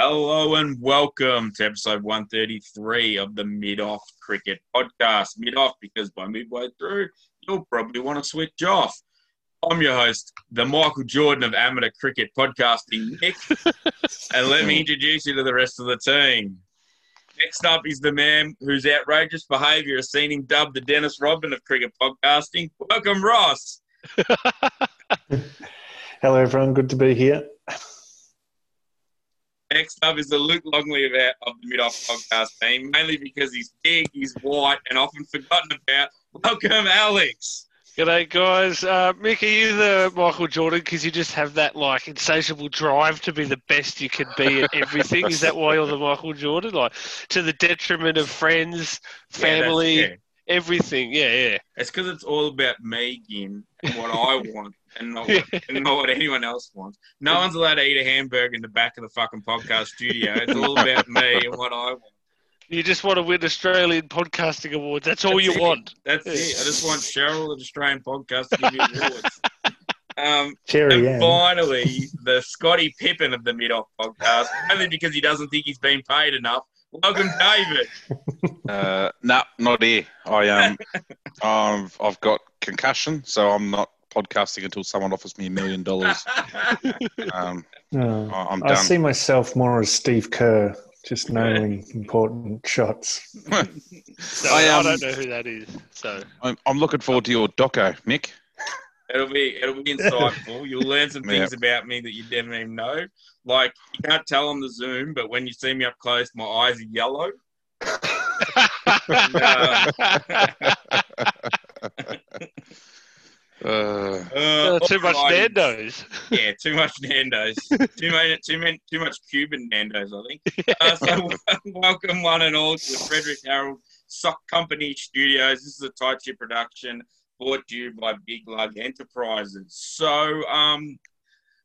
Hello and welcome to episode 133 of the Mid Off Cricket Podcast. Mid Off because by midway through, you'll probably want to switch off. I'm your host, the Michael Jordan of amateur cricket podcasting, Nick. and let me introduce you to the rest of the team. Next up is the man whose outrageous behaviour has seen him dubbed the Dennis Rodman of cricket podcasting. Welcome, Ross. Hello, everyone. Good to be here. Next up is the Luke Longley of, of the Mid Off podcast team, mainly because he's big, he's white, and often forgotten about. Welcome, Alex. G'day, guys. Uh, Mick, are you the Michael Jordan because you just have that like insatiable drive to be the best you can be at everything? Is that why you're the Michael Jordan? Like to the detriment of friends, family, Yeah, yeah. everything. Yeah, yeah. It's because it's all about me, Gin, and what I want, and not what, and not what anyone else wants. No one's allowed to eat a hamburger in the back of the fucking podcast studio. It's all about me and what I want. You just want to win Australian podcasting awards. That's all That's you it. want. That's it. I just want Cheryl, the Australian podcast, to give me awards. Um, Cherry and finally, the Scottie Pippen of the Mid Off podcast, only because he doesn't think he's been paid enough. Welcome, David. Uh, no, not here. I um, I've I've got concussion, so I'm not podcasting until someone offers me a million dollars. Um, No. I- I'm I see myself more as Steve Kerr, just nailing important shots. So I, I, um, don't know who that is. So I'm, I'm looking forward to your doco, Mick. It'll be it'll be insightful. You'll learn some things about me that you didn't even know. Like you can't tell on the Zoom, but when you see me up close, my eyes are yellow. And, uh, Uh, uh, too much alrighty. Nando's. Yeah, too much Nando's. too many, too many, too much Cuban Nando's. I think. Uh, so welcome one and all to the Frederick Harold Sock Company Studios. This is a tight ship production brought to you by Big Lug Enterprises. So um,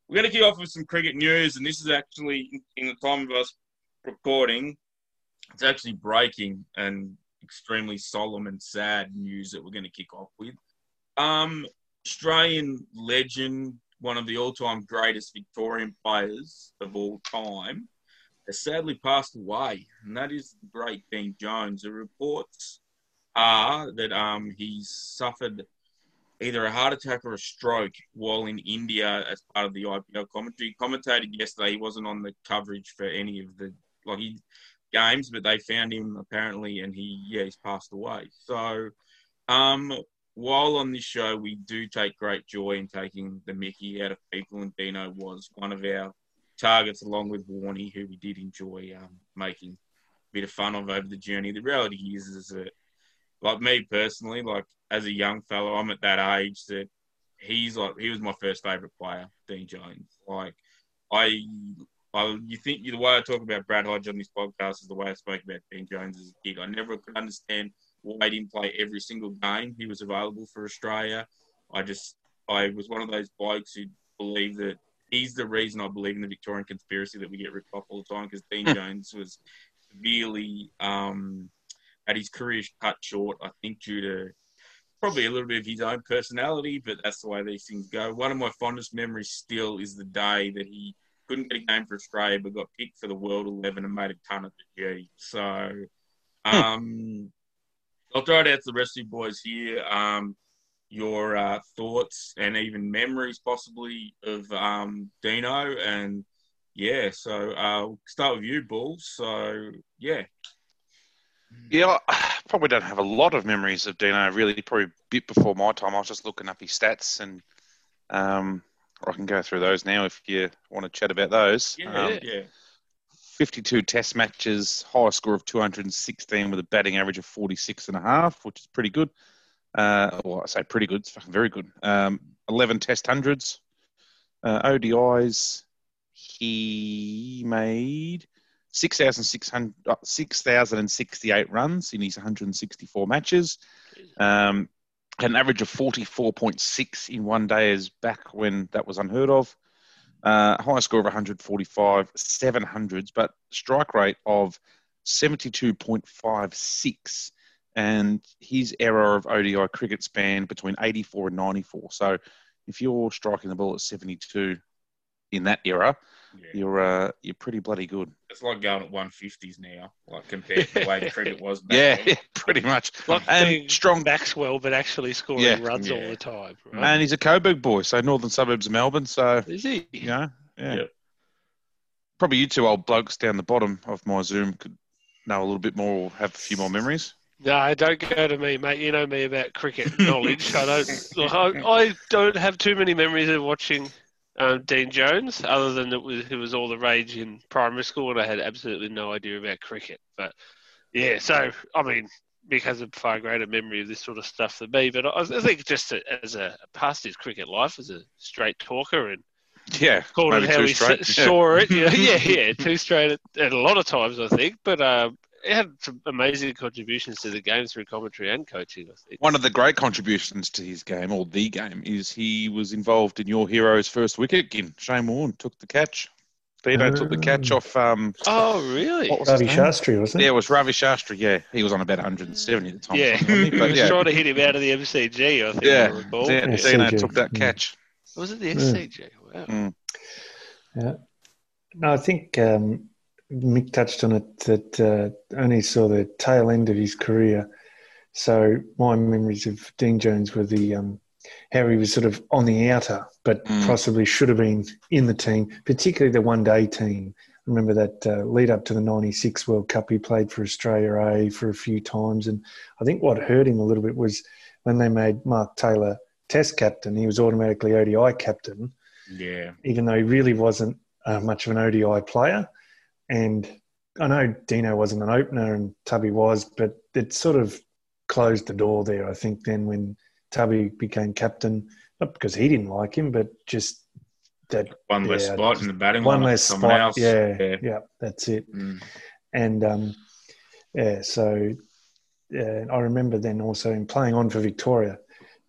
we're going to kick off with some cricket news, and this is actually in the time of us recording. It's actually breaking and extremely solemn and sad news that we're going to kick off with. Um, Australian legend, one of the all-time greatest Victorian players of all time, has sadly passed away, and that is the great Dean Jones. The reports are that um, he's suffered either a heart attack or a stroke while in India as part of the IPL commentary. He commentated yesterday. He wasn't on the coverage for any of the like he, games, but they found him apparently, and he yeah he's passed away. So, um, while on this show we do take great joy in taking the Mickey out of people, and Dino was one of our targets along with Warney, who we did enjoy um, making a bit of fun of over the journey. The reality is, is that, like me personally, like as a young fellow, I'm at that age that he's like he was my first favourite player, Dean Jones. Like I, I, you think the way I talk about Brad Hodge on this podcast is the way I spoke about Dean Jones as a kid. I never could understand why he didn't play every single game he was available for Australia. I just I was one of those blokes who believed that he's the reason I believe in the Victorian conspiracy that we get ripped off all the time because Dean Jones was severely um, had his career cut short. I think due to probably a little bit of his own personality, but that's the way these things go. One of my fondest memories still is the day that he couldn't get a game for Australia, but got picked for the World Eleven and made a ton of the G. So, um, I'll throw it out to the rest of you boys here. Um, your uh, thoughts and even memories, possibly of um, Dino, and yeah. So uh, we'll start with you, Bulls. So yeah, yeah, I probably don't have a lot of memories of Dino. Really, probably a bit before my time. I was just looking up his stats, and um, I can go through those now if you want to chat about those. yeah, Um, yeah. 52 test matches, highest score of 216 with a batting average of 46 and a half, which is pretty good. Uh, well, I say pretty good, it's fucking very good. Um, 11 test hundreds. Uh, ODIs, he made 6,600 uh, 6,068 runs in his 164 matches. Um, an average of 44.6 in one day is back when that was unheard of. Uh, high score of 145, 700s, but strike rate of 72.56. And his era of ODI cricket spanned between 84 and 94. So if you're striking the ball at 72 in that era, Yeah. you're uh, you're pretty bloody good. It's like going at 150s now, like compared to the way the cricket was back Yeah, then. pretty much. Like And being strong- Maxwell, but actually scoring Yeah. runs all the time. Right? And he's a Coburg boy, so northern suburbs of Melbourne. So Is he? you know, yeah. Yep. Probably you two old blokes down the bottom of my Zoom could know a little bit more, or have a few more memories. No, don't go to me, mate. You know me about cricket knowledge. I don't. I, I don't have too many memories of watching um, Dean Jones, other than it was it was all the rage in primary school, and I had absolutely no idea about cricket. But yeah, so I mean, Mick has a far greater memory of this sort of stuff than me. But I, I think just as a past his cricket life as a straight talker and Yeah, called it how he straight. s- Yeah. saw it. Yeah, yeah, yeah, too straight at, at a lot of times, I think. But um, it had some amazing contributions to the game through commentary and coaching. I think. One of the great contributions to his game, or the game, is he was involved in your hero's first wicket. Again, Shane Warne took the catch. Dino took the catch Oh. off. Um, Oh, really? what was his Ravi? Shastri, wasn't Yeah, it? it was Ravi Shastri. Yeah, he was on about 170 at the time. Yeah, wasn't he? he was yeah, trying to hit him out of the MCG. I think. I yeah, recall. Yeah, Dino took that yeah. catch. Was it the Yeah. SCG? Wow. Mm. No, I think um, Mick touched on it that uh, only saw the tail end of his career. So my memories of Dean Jones were the um, how he was sort of on the outer, but Mm. possibly should have been in the team, particularly the one day team. I remember that uh, lead up to the '96 World Cup, he played for Australia A for a few times, and I think what hurt him a little bit was when they made Mark Taylor Test captain. He was automatically ODI captain Yeah. even though he really wasn't uh, much of an ODI player. And I know Dino wasn't an opener and Tubby was, but it sort of closed the door there, I think, then when Tubby became captain, not because he didn't like him, but just that One less Yeah, spot in the batting one less spot. else. Yeah, Yeah. yeah, that's it. Mm. And um, yeah, so yeah, I remember then also him playing on for Victoria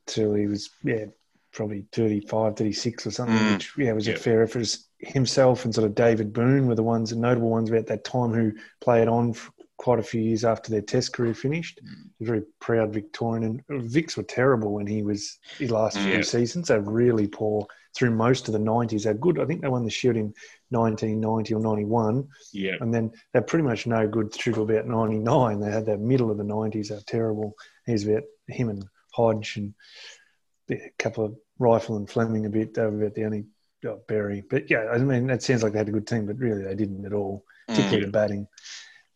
till he was yeah probably 35, 36 or something, Mm. which yeah was Yeah. a fair effort. Himself and sort of David Boon were the ones, the notable ones about that time who played on for quite a few years after their Test career finished. Mm. Very proud Victorian, and Vicks were terrible when he was his last Yeah. few seasons. They were really poor through most of the nineties. They're good. I think they won the Shield in nineteen ninety or ninety one Yeah. and then they're pretty much no good through to about 99. They had that middle of the 90s, they're terrible. He's about him and Hodge and a couple of Reiffel and Fleming a bit. They were about the only oh, Berry. But yeah, I mean, that sounds like they had a good team, but really they didn't at all, particularly Mm. the batting.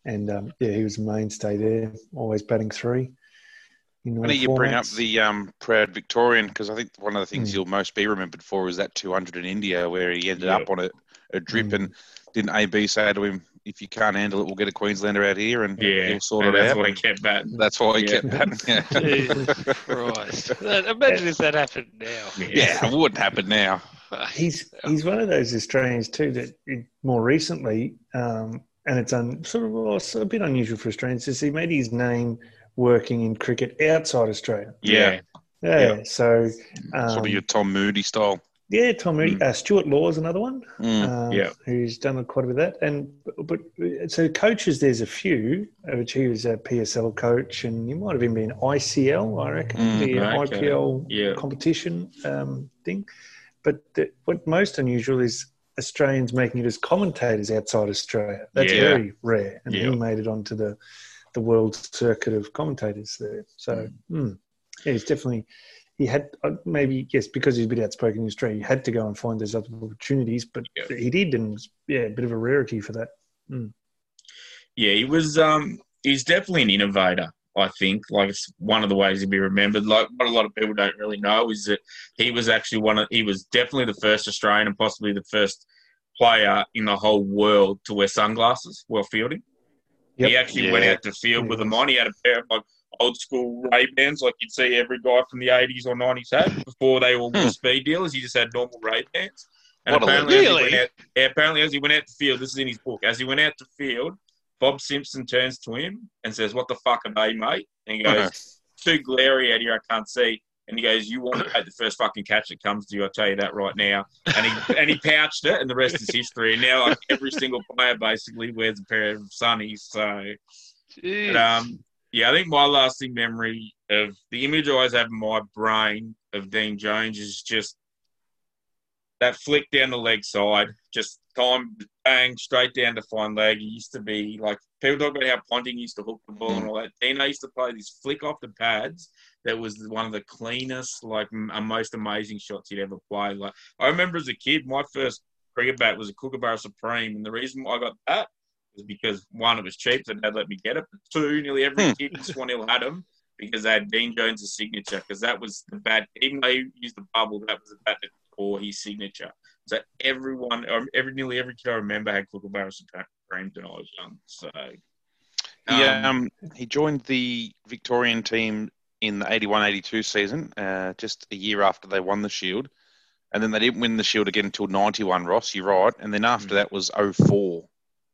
And um, yeah, he was a mainstay there, always batting three. In all Funny you bring up the um, proud Victorian because I think one of the things Mm. you'll most be remembered for is that 200 in India where he ended Yeah. up on a, a drip Mm. and didn't AB say to him, if you can't handle it, we'll get a Queenslander out here and Yeah. he'll sort and it that's out. why he kept batting. That's why he Yeah. kept batting. Yeah. Jesus Christ. That- Imagine if that happened now. yeah, it wouldn't happen now. He's he's one of those Australians too that it, more recently, um, and it's un, sort of well, a bit unusual for Australians. Is he made his name working in cricket outside Australia? Yeah. Yeah, Yeah. so um, sort of your Tom Moody style. yeah, Tom Moody, Mm. uh, Stuart Law's another one. Mm. um, Yeah. who's done quite a bit of that. And but so coaches, there's a few. Which he was a PSL coach, and he might have even been ICL, I reckon, Mm, the okay. IPL Yeah. competition um, thing. But the, what most unusual is Australians making it as commentators outside Australia. That's Yeah. very rare, and Yeah. he made it onto the the world circuit of commentators there. So mm, yeah, he's definitely. He had uh, maybe yes because he's a bit outspoken in Australia. He had to go and find those other opportunities, but Yeah. he did, and was, yeah, a bit of a rarity for that. Yeah, he was. Um, he's definitely an innovator. I think, like it's one of the ways he'd be remembered. Like what a lot of people don't really know is that he was actually one of. He was definitely the first Australian and possibly the first player in the whole world to wear sunglasses while fielding. He Yep. actually went out to field He with them was. on. He had a pair of like old school Ray Bans, like you'd see every guy from the '80s or '90s had before they all were Hmm. speed dealers. He just had normal Ray Bans. And What apparently, as he Really? went out, yeah, apparently, as he went out to field, this is in his book. As he went out to field, Bob Simpson turns to him and says, "What the fuck are they, mate?" And he goes, "Too glary out here, I can't see." And he goes, "You want to take the first fucking catch that comes to you. I'll tell you that right now." And he and he pouched it, and the rest is history. And now, like every single player basically wears a pair of sunnies. So, but, um, yeah, I think my lasting memory of the image I always have in my brain of Dean Jones is just that flick down the leg side, just time bang straight down to fine leg. He used to be like people talk about how Ponting used to hook the ball and all that. Dino used to play this flick off the pads. That was one of the cleanest, like m- uh, most amazing shots he'd ever played. Like I remember as a kid, my first cricket bat was a Kookaburra Supreme, and the reason why I got that was because one, it was cheap, so Dad let me get it. But two, nearly every Hmm. kid in Swan Hill had them because they had Dean Jones' signature. Because that was the bat. Even though he used the bubble, that was the bat that tore his signature. So everyone, um, every nearly every kid I remember had Kookaburra Supremes when I was young. So yeah, um, he joined the Victorian team in the 81-82 season, uh, just a year after they won the Shield. And then they didn't win the Shield again until 91, Ross, you're right. And then after Mm. that was 04.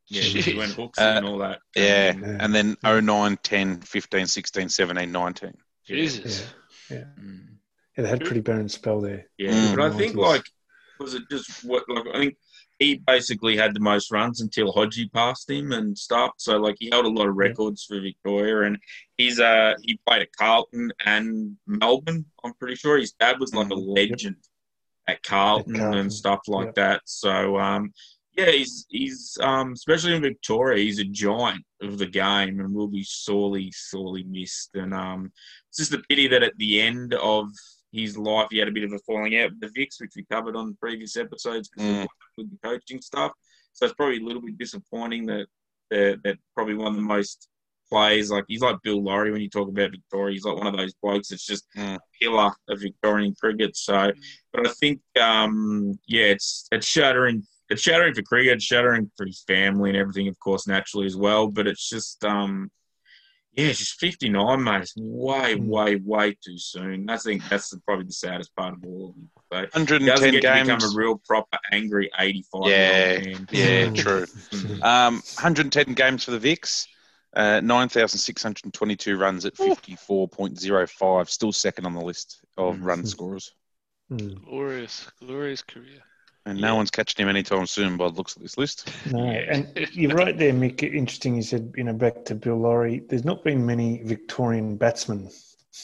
yeah, he went hooks Uh, and all that. Yeah. Yeah. And then 09, 10, 15, 16, 17, 19. Jesus. Mm. Yeah, they had a pretty barren spell there. Yeah, Mm. but I think like was it just what like I think he basically had the most runs until Hodgie passed him and stuff. So like he held a lot of records for Victoria, and he's uh he played at Carlton and Melbourne. I'm pretty sure his dad was like a Mm. legend at Carlton, At Carlton. and stuff like Yep. that. So um yeah, he's he's um especially in Victoria, he's a giant of the game and will be sorely sorely missed. And um it's just a pity that at the end of his life, he had a bit of a falling out with the Vicks, which we covered on previous episodes because Mm. of with the coaching stuff. So it's probably a little bit disappointing that that, that probably one of the most plays like he's like Bill Lawry when you talk about Victoria. He's like one of those blokes that's just Mm. a pillar of Victorian cricket. So, but I think um, yeah, it's it's shattering. It's shattering for cricket, it's shattering for his family and everything, of course, naturally as well. But it's just um, yeah, it's just 59, mate. It's way, Mm. way, way too soon. I think that's the, probably the saddest part of all of it. So 110 doesn't get to games. become a real proper angry 85 Yeah. man. Yeah, true. Um, 110 games for the Vicks, uh, 9,622 runs at 54.05, still second on the list of Mhm. run scorers. Mm. Glorious, glorious career. And Yeah. no one's catching him anytime soon by the looks of this list. No, and you're right there, Mick. Interesting. You said, you know, back to Bill Lawry. There's not been many Victorian batsmen,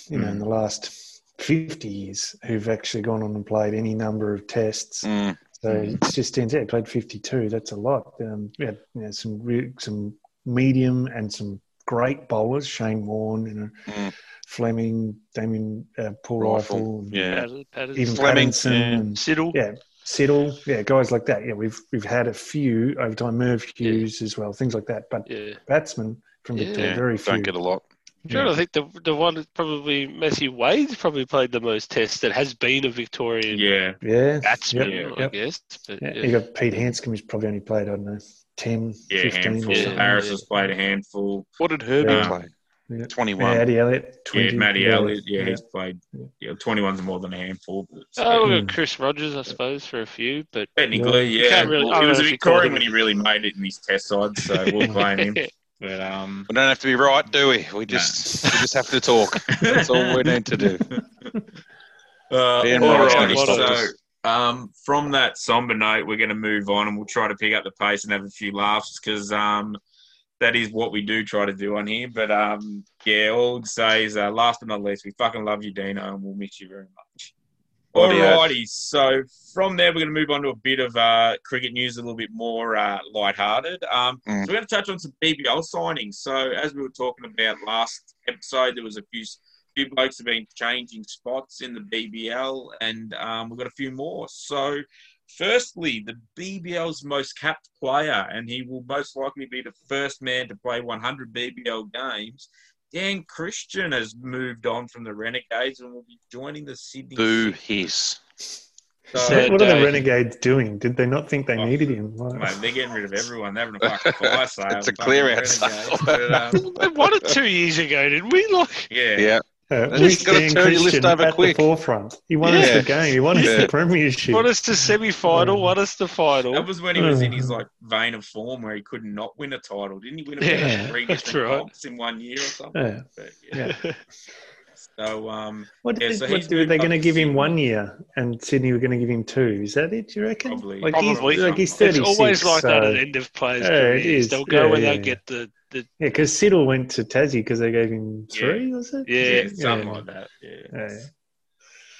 you know, in the last 50 years who've actually gone on and played any number of tests. Mm, So Mm. it just stands out. He played 52. That's a lot. Um, we had you know, some re- some medium and some great bowlers. Shane Warne, you know, Mm. Fleming, Damien uh, Paul Reiffel, Reiffel, yeah. Patterson, Patterson, even Fleming, Pattinson, yeah. and Siddle. yeah, Siddle, yeah, guys like that. Yeah, we've we've had a few over time. Merv Hughes as well, things like that. But Yeah. batsmen from Yeah. Victoria, very few. don't get a lot. Sure, I think the the one that's probably Matthew Wade's probably played the most tests that has been a Victorian Yeah. yeah, batsman, Yep, I yep. guess. But, Yeah, yeah. You got Pete Handscomb, who's probably only played, I don't know, 10, Yeah, 15 handful. or Yeah. Harris has played a handful. What did Herbie Yeah. play? Yeah. 21. Yeah, Eddie Elliott, 20. Yeah, Matty yeah, Elliott. Yeah, yeah. he's played. Yeah, 21's more than a handful. But Oh, Mm. Chris Rogers, I suppose, for a few, but technically, You yeah. can't really- Well, he was a know if you call Victorian when he really made it in his test side, so we'll blame him. But um, We don't have to be right, do we? We just we just have to talk. That's all we need to do. Uh, Dan all Morris righty, never stopped so um, from that somber note, we're going to move on and we'll try to pick up the pace and have a few laughs because um, that is what we do try to do on here. But um, yeah, all I'd say is uh, last but not least, we fucking love you, Dino, and we'll miss you very much. Audio. Alrighty, so from there we're going to move on to a bit of uh, cricket news, a little bit more uh, lighthearted. Um, Mm. So we're going to touch on some BBL signings. So as we were talking about last episode, there was a few few blokes have been changing spots in the BBL, and um, we've got a few more. So firstly, the BBL's most capped player, and he will most likely be the first man to play 100 BBL games. Dan Christian has moved on from the Renegades and will be joining the Sydney. Boo Six. hiss. So, What are the. Renegades doing? Did they not think they Oh, needed him? Like- Mate, they're getting rid of everyone. They're having a fucking fire sale. It's a clear out Renegades. sale. But, um, we won it two years ago, didn't we? Like, yeah. Yeah. Uh, Just with gotta Dan turn your list Christian over at quick. the forefront. He won us the game. He won us Yeah. the premiership. won us the semi final, Yeah. won us the final. That was when he was in his Uh. like vein of form where he could not win a title. Didn't he win about Yeah, three different right. comps in one year or something? Yeah. But, yeah. Yeah. So um, What, Yeah, did, so what he's were they up going to to give him one year, and Sydney were going to give him two? Is that it? Do you reckon? Probably. Like Probably. he's like he's it's always like that at the end of players' Yeah, it careers. is. They'll go Yeah, when yeah, they yeah. get the, the Yeah, because Siddle went to Tassie because they gave him three, was it? Yeah. yeah, something Yeah. like that. Yeah. Yeah.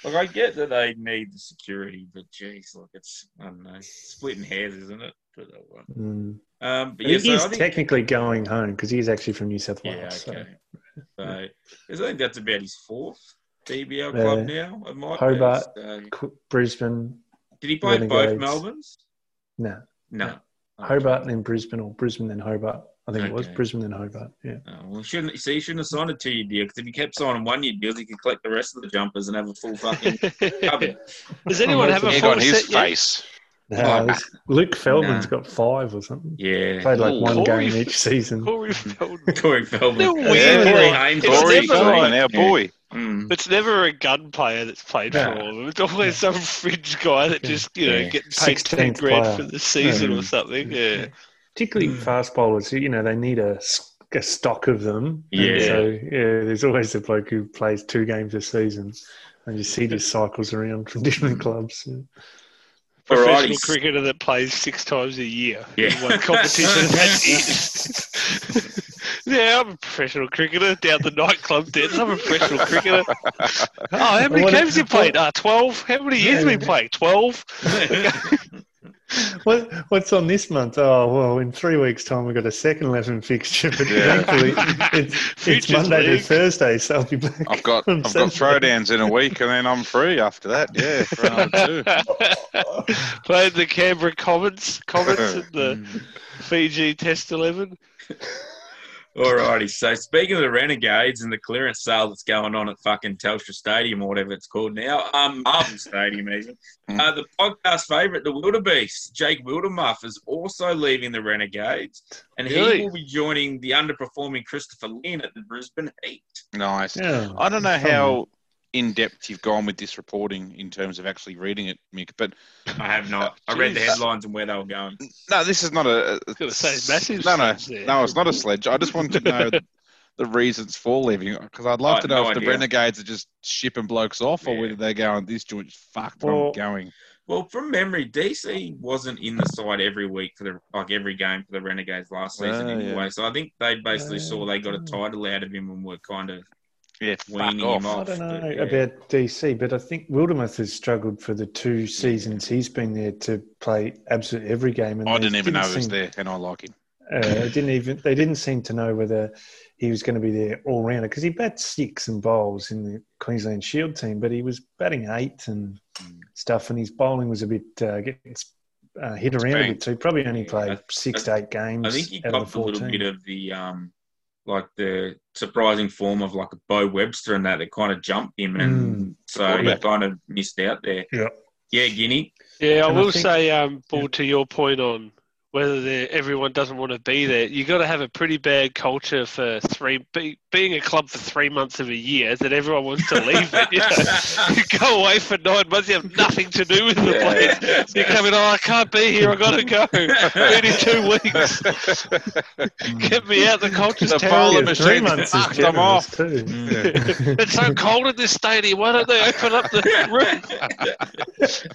Like I get that they need the security, but geez, like it's I don't know, splitting hairs, isn't it? Put it that way. Mm. Um, but yeah, so he's think, technically going home because he's actually from New South Wales. yeah, okay. So. So, I think that's about his fourth BBL club now. It might be. Hobart. So- Qu- Brisbane, did he play both Melbournes? no, No. No. Hobart and then Brisbane, or Brisbane then Hobart. I think it was Brisbane and Hobart. Yeah. Oh, well, shouldn't see. He shouldn't have signed a two-year deal because if he kept signing one-year deals, he could collect the rest of the jumpers and have a full fucking cupboard. Does anyone have a full on his set yet? face. No, Oh, Luke Feldman's nah. got five or something. Yeah, Played like Ooh, one Corey- game each season. Corey Feldman. Corey Feldman. They're Yeah, weird. Corey like, it's Corey never Feldman, like- our boy. Mm. It's never a gun player that's played No. for them. It's always some fringe guy that just, you know, Yeah. getting paid 10 16th grand player. for the season Yeah. or something. Yeah. Particularly Mm. fast bowlers, you know, they need a, a stock of them. And Yeah. So yeah, there's always a bloke who plays two games a season, and you see just cycles around from different clubs. Professional Alrighty. cricketer that plays six times a year. Yeah. In one competition. That's it. yeah, I'm a professional cricketer down the nightclub dance. I'm a professional cricketer. Oh, how many What- games you played? Uh, 12. How many years have we Yeah. played? 12? What, what's on this month? Oh well, in three weeks' time we've got a second eleven fixture, but Yeah. thankfully it's, it's Monday League. to Thursday, so I'll be back. I've got I've got throwdowns in a week, and then I'm free after that. Yeah, for two. Played the Canberra Commons, Commons in the. Fiji Test 11. Alrighty, so speaking of the Renegades and the clearance sale that's going on at fucking Telstra Stadium or whatever it's called now, um, Marvel Stadium even, Mm. uh, the podcast favourite, the Wildebeest, Jake Wildermuth, is also leaving the Renegades, and Really? he will be joining the underperforming Christopher Lynn at the Brisbane Heat. Nice. Yeah. I don't know how in depth you've gone with this reporting in terms of actually reading it, Mick. But I have not. I read the headlines and where they were going. no, this is not a. a say massive No, no, sledge there. no. It's not a sledge. I just want to know the reasons for leaving because I'd love I to know no if the. Renegades are just shipping blokes off or Yeah. whether they're going. This joint's fucked. Well- I'm going. Well, from memory, DC wasn't in the side every week for the like every game for the Renegades last season Ah, anyway. yeah. So I think they basically saw they got a title out of him and were kind of Yeah, fuck weaning him off. off. I don't know but, yeah. about DC, but I think Wildermuth has struggled for the two seasons he's been there to play absolutely every game. And I didn't even know he was there, and I like him. Uh, they didn't even they didn't seem to know whether he was going to be there all rounder because he bats six and bowls in the Queensland Shield team, but he was batting eight and Mm. stuff, and his bowling was a bit uh, getting uh, hit around a bang. bit too. Probably only Yeah, played I- six to eight games I think he out of got the a little fourteen. bit of the um, like the surprising form of like a Beau Webster and that that kind of jumped him, and Mm. so he Quarterback. kind of missed out there. Yeah. Yeah, Guinea. Yeah, I And I will think- say, um, Paul, to your point on whether they're- everyone doesn't want to be there, you've got to have a pretty bad culture for three be, being a club for three months of a year that everyone wants to leave it. You, know? you go away for nine months, you have nothing to do with the place. You come in, oh, I can't be here, I've got to go. Only two weeks. Get me out. The culture's The terrible. bowler Yeah, machine three months is fucked them off. too. Mm. It's so cold in this stadium. Why don't they open up the roof?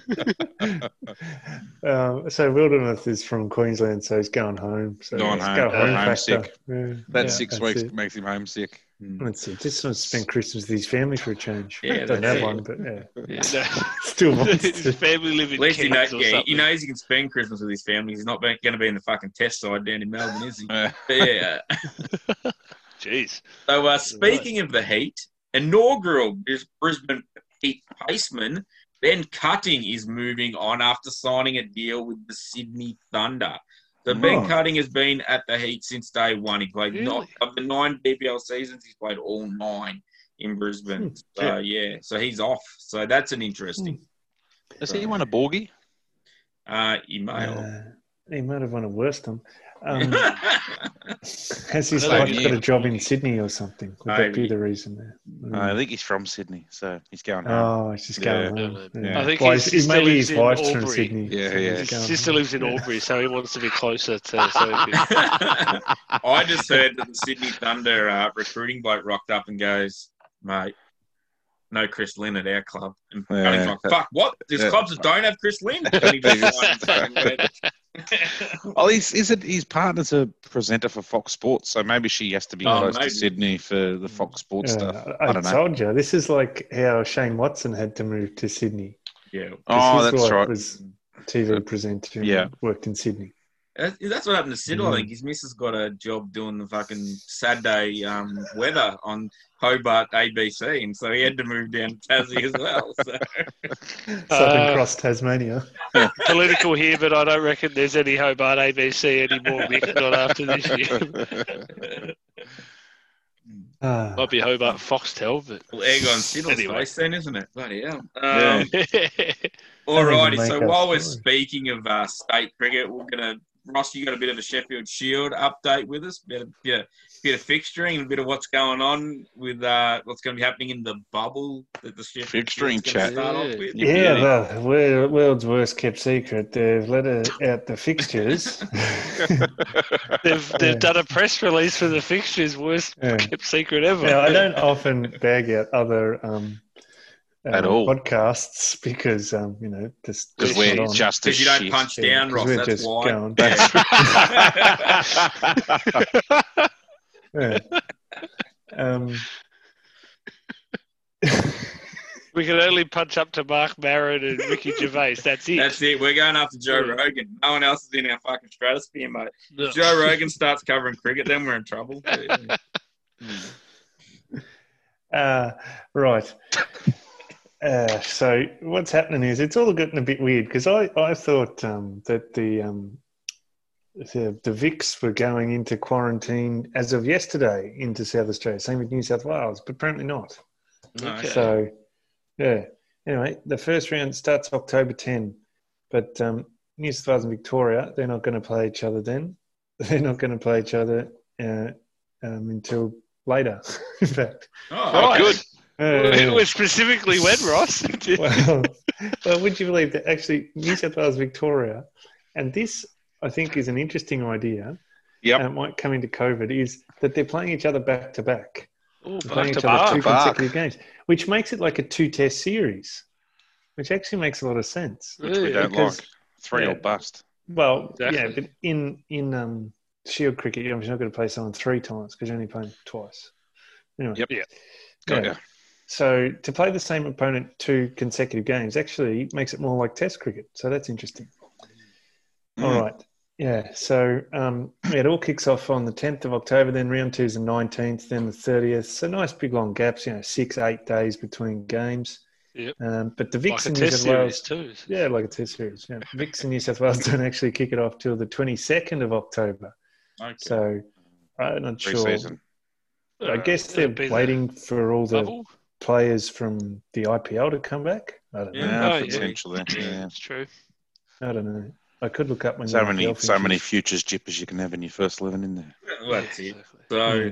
Um, so Wildermuth is from Queensland, so he's going home. So Going home, go going home homesick. factor. Yeah, That yeah, six that's weeks it. makes him homesick. That's it. Just want to spend Christmas with his family for a change. Yeah, don't have it. one, but yeah, No. still wants His family live in At least he, know, Cairns or yeah, he something. knows he can spend Christmas with his family. He's not going to be in the fucking test side down in Melbourne, is he? Uh, yeah. Jeez. So, uh, speaking of the Heat, inaugural Bris- Brisbane Heat paceman Ben Cutting is moving on after signing a deal with the Sydney Thunder. So Ben Oh. Cutting has been at the Heat since day one. He played Really? not, of the nine BBL seasons. He's played all nine in Brisbane. Hmm. So yeah, so he's off. So that's an interesting. has he won a Borgie? Uh, email. Uh, he might have won a Worston. Um, has his wife got a job in Sydney or something? Would that be the reason there? Mm. I think he's from Sydney, so he's going home. Oh, he's just going Yeah. home. Yeah. I think Well, his he's- sister maybe lives his in wife's from Sydney. Yeah, so yeah. he's His sister home. lives in Yeah. Albury, so he wants to be closer to. So I just heard that the Sydney Thunder uh, recruiting bloke rocked up and goes, mate, no Chris Lynn at our club. And Yeah. Cutting's like, fuck, what? There's Yeah. clubs that don't have Chris Lynn. And he just- Oh, he's, is it his partner's a presenter for Fox Sports, so maybe she has to be Oh, close maybe. to Sydney for the Fox Sports Yeah, stuff. I, I don't know. told you this is like how Shane Watson had to move to Sydney. Yeah. 'Cause Oh, his that's wife right. Was TV presenter. Yeah. worked in Sydney. That's, that's what happened to Siddle. I Mm. think his missus got a job doing the fucking Saturday um, weather on Hobart ABC, and so he had to move down to Tassie as well. So. Southern Uh, Cross, Tasmania. Political here, but I don't reckon there's any Hobart ABC anymore. Mick, not after this year. Ah, Might be Hobart Foxtel, but well, egg on Siddle's Anyway. face then, isn't it? Bloody hell. Yeah. Um, Alrighty, Doesn't so while we're story. speaking of uh, state cricket, we're gonna Ross, you got a bit of a Sheffield Shield update with us, bit of, bit of, bit of fixturing, a bit of what's going on with uh, what's going to be happening in the bubble that the Sheffield Fixturing chat. Start off Yeah. with. yeah, well, we're world's worst kept secret. They've let out the fixtures. they've they've Yeah. done a press release for the fixtures, worst Yeah. kept secret ever. Now, I don't often bag out other um, At um, all. podcasts because um, you know just Because just we're on. just Because you don't shit. punch Yeah, down, 'cause Ross. we're That's just why. going- Yeah. Yeah. Um, We can only punch up to Marc Maron and Ricky Gervais. That's it. That's it. We're going after Joe Yeah. Rogan. No one else is in our fucking stratosphere, mate. No. If Joe Rogan starts covering cricket, then we're in trouble. uh, right. Uh, so what's happening is it's all getting a bit weird because I, I thought um, that the, um, the the Vics were going into quarantine as of yesterday into South Australia, same with New South Wales, but apparently not. Okay. So, yeah. Anyway, the first round starts October 10, but um, New South Wales and Victoria, they're not going to play each other then. They're not going to play each other uh, um, until later, in fact. Oh, Right. good. Uh, It was specifically when Ross. well, well, would you believe that actually New South Wales, Victoria, and this I think is an interesting idea. Yep. And it might come into COVID is that they're playing each other back to back. Playing each to other two back. Back. consecutive games, which makes it like a two-test series, which actually makes a lot of sense. Which we don't because- like. Three yeah. or bust. Well, yeah, but in in um, Shield cricket, you're not going to play someone three times because you're only playing twice. Anyway, Yep. Yeah. Got Yeah. ya. So to play the same opponent two consecutive games actually makes it more like Test cricket. So that's interesting. Mm. All right. Yeah. So um, it all kicks off on the 10th of October. Then round two is the 19th. Then the 30th. So nice big long gaps. You know, six eight days between games. Yep. Um, but the Vics Like a and New South Wales. series too. Yeah, like a test series. Yeah. Vics and New South Wales don't actually kick it off till the 22nd of October. Okay. So I'm not sure. Pre-season. I guess Uh, they're it'll the waiting for all the bubble. Players from the IPL to come back. I don't know. Yeah. Yeah, Oh, yeah. potentially. Yeah. It's true. I don't know. I could look up when So many, IPL so many finishes. futures jippers you can have in your first eleven in there. Well, that's it. So, Yeah.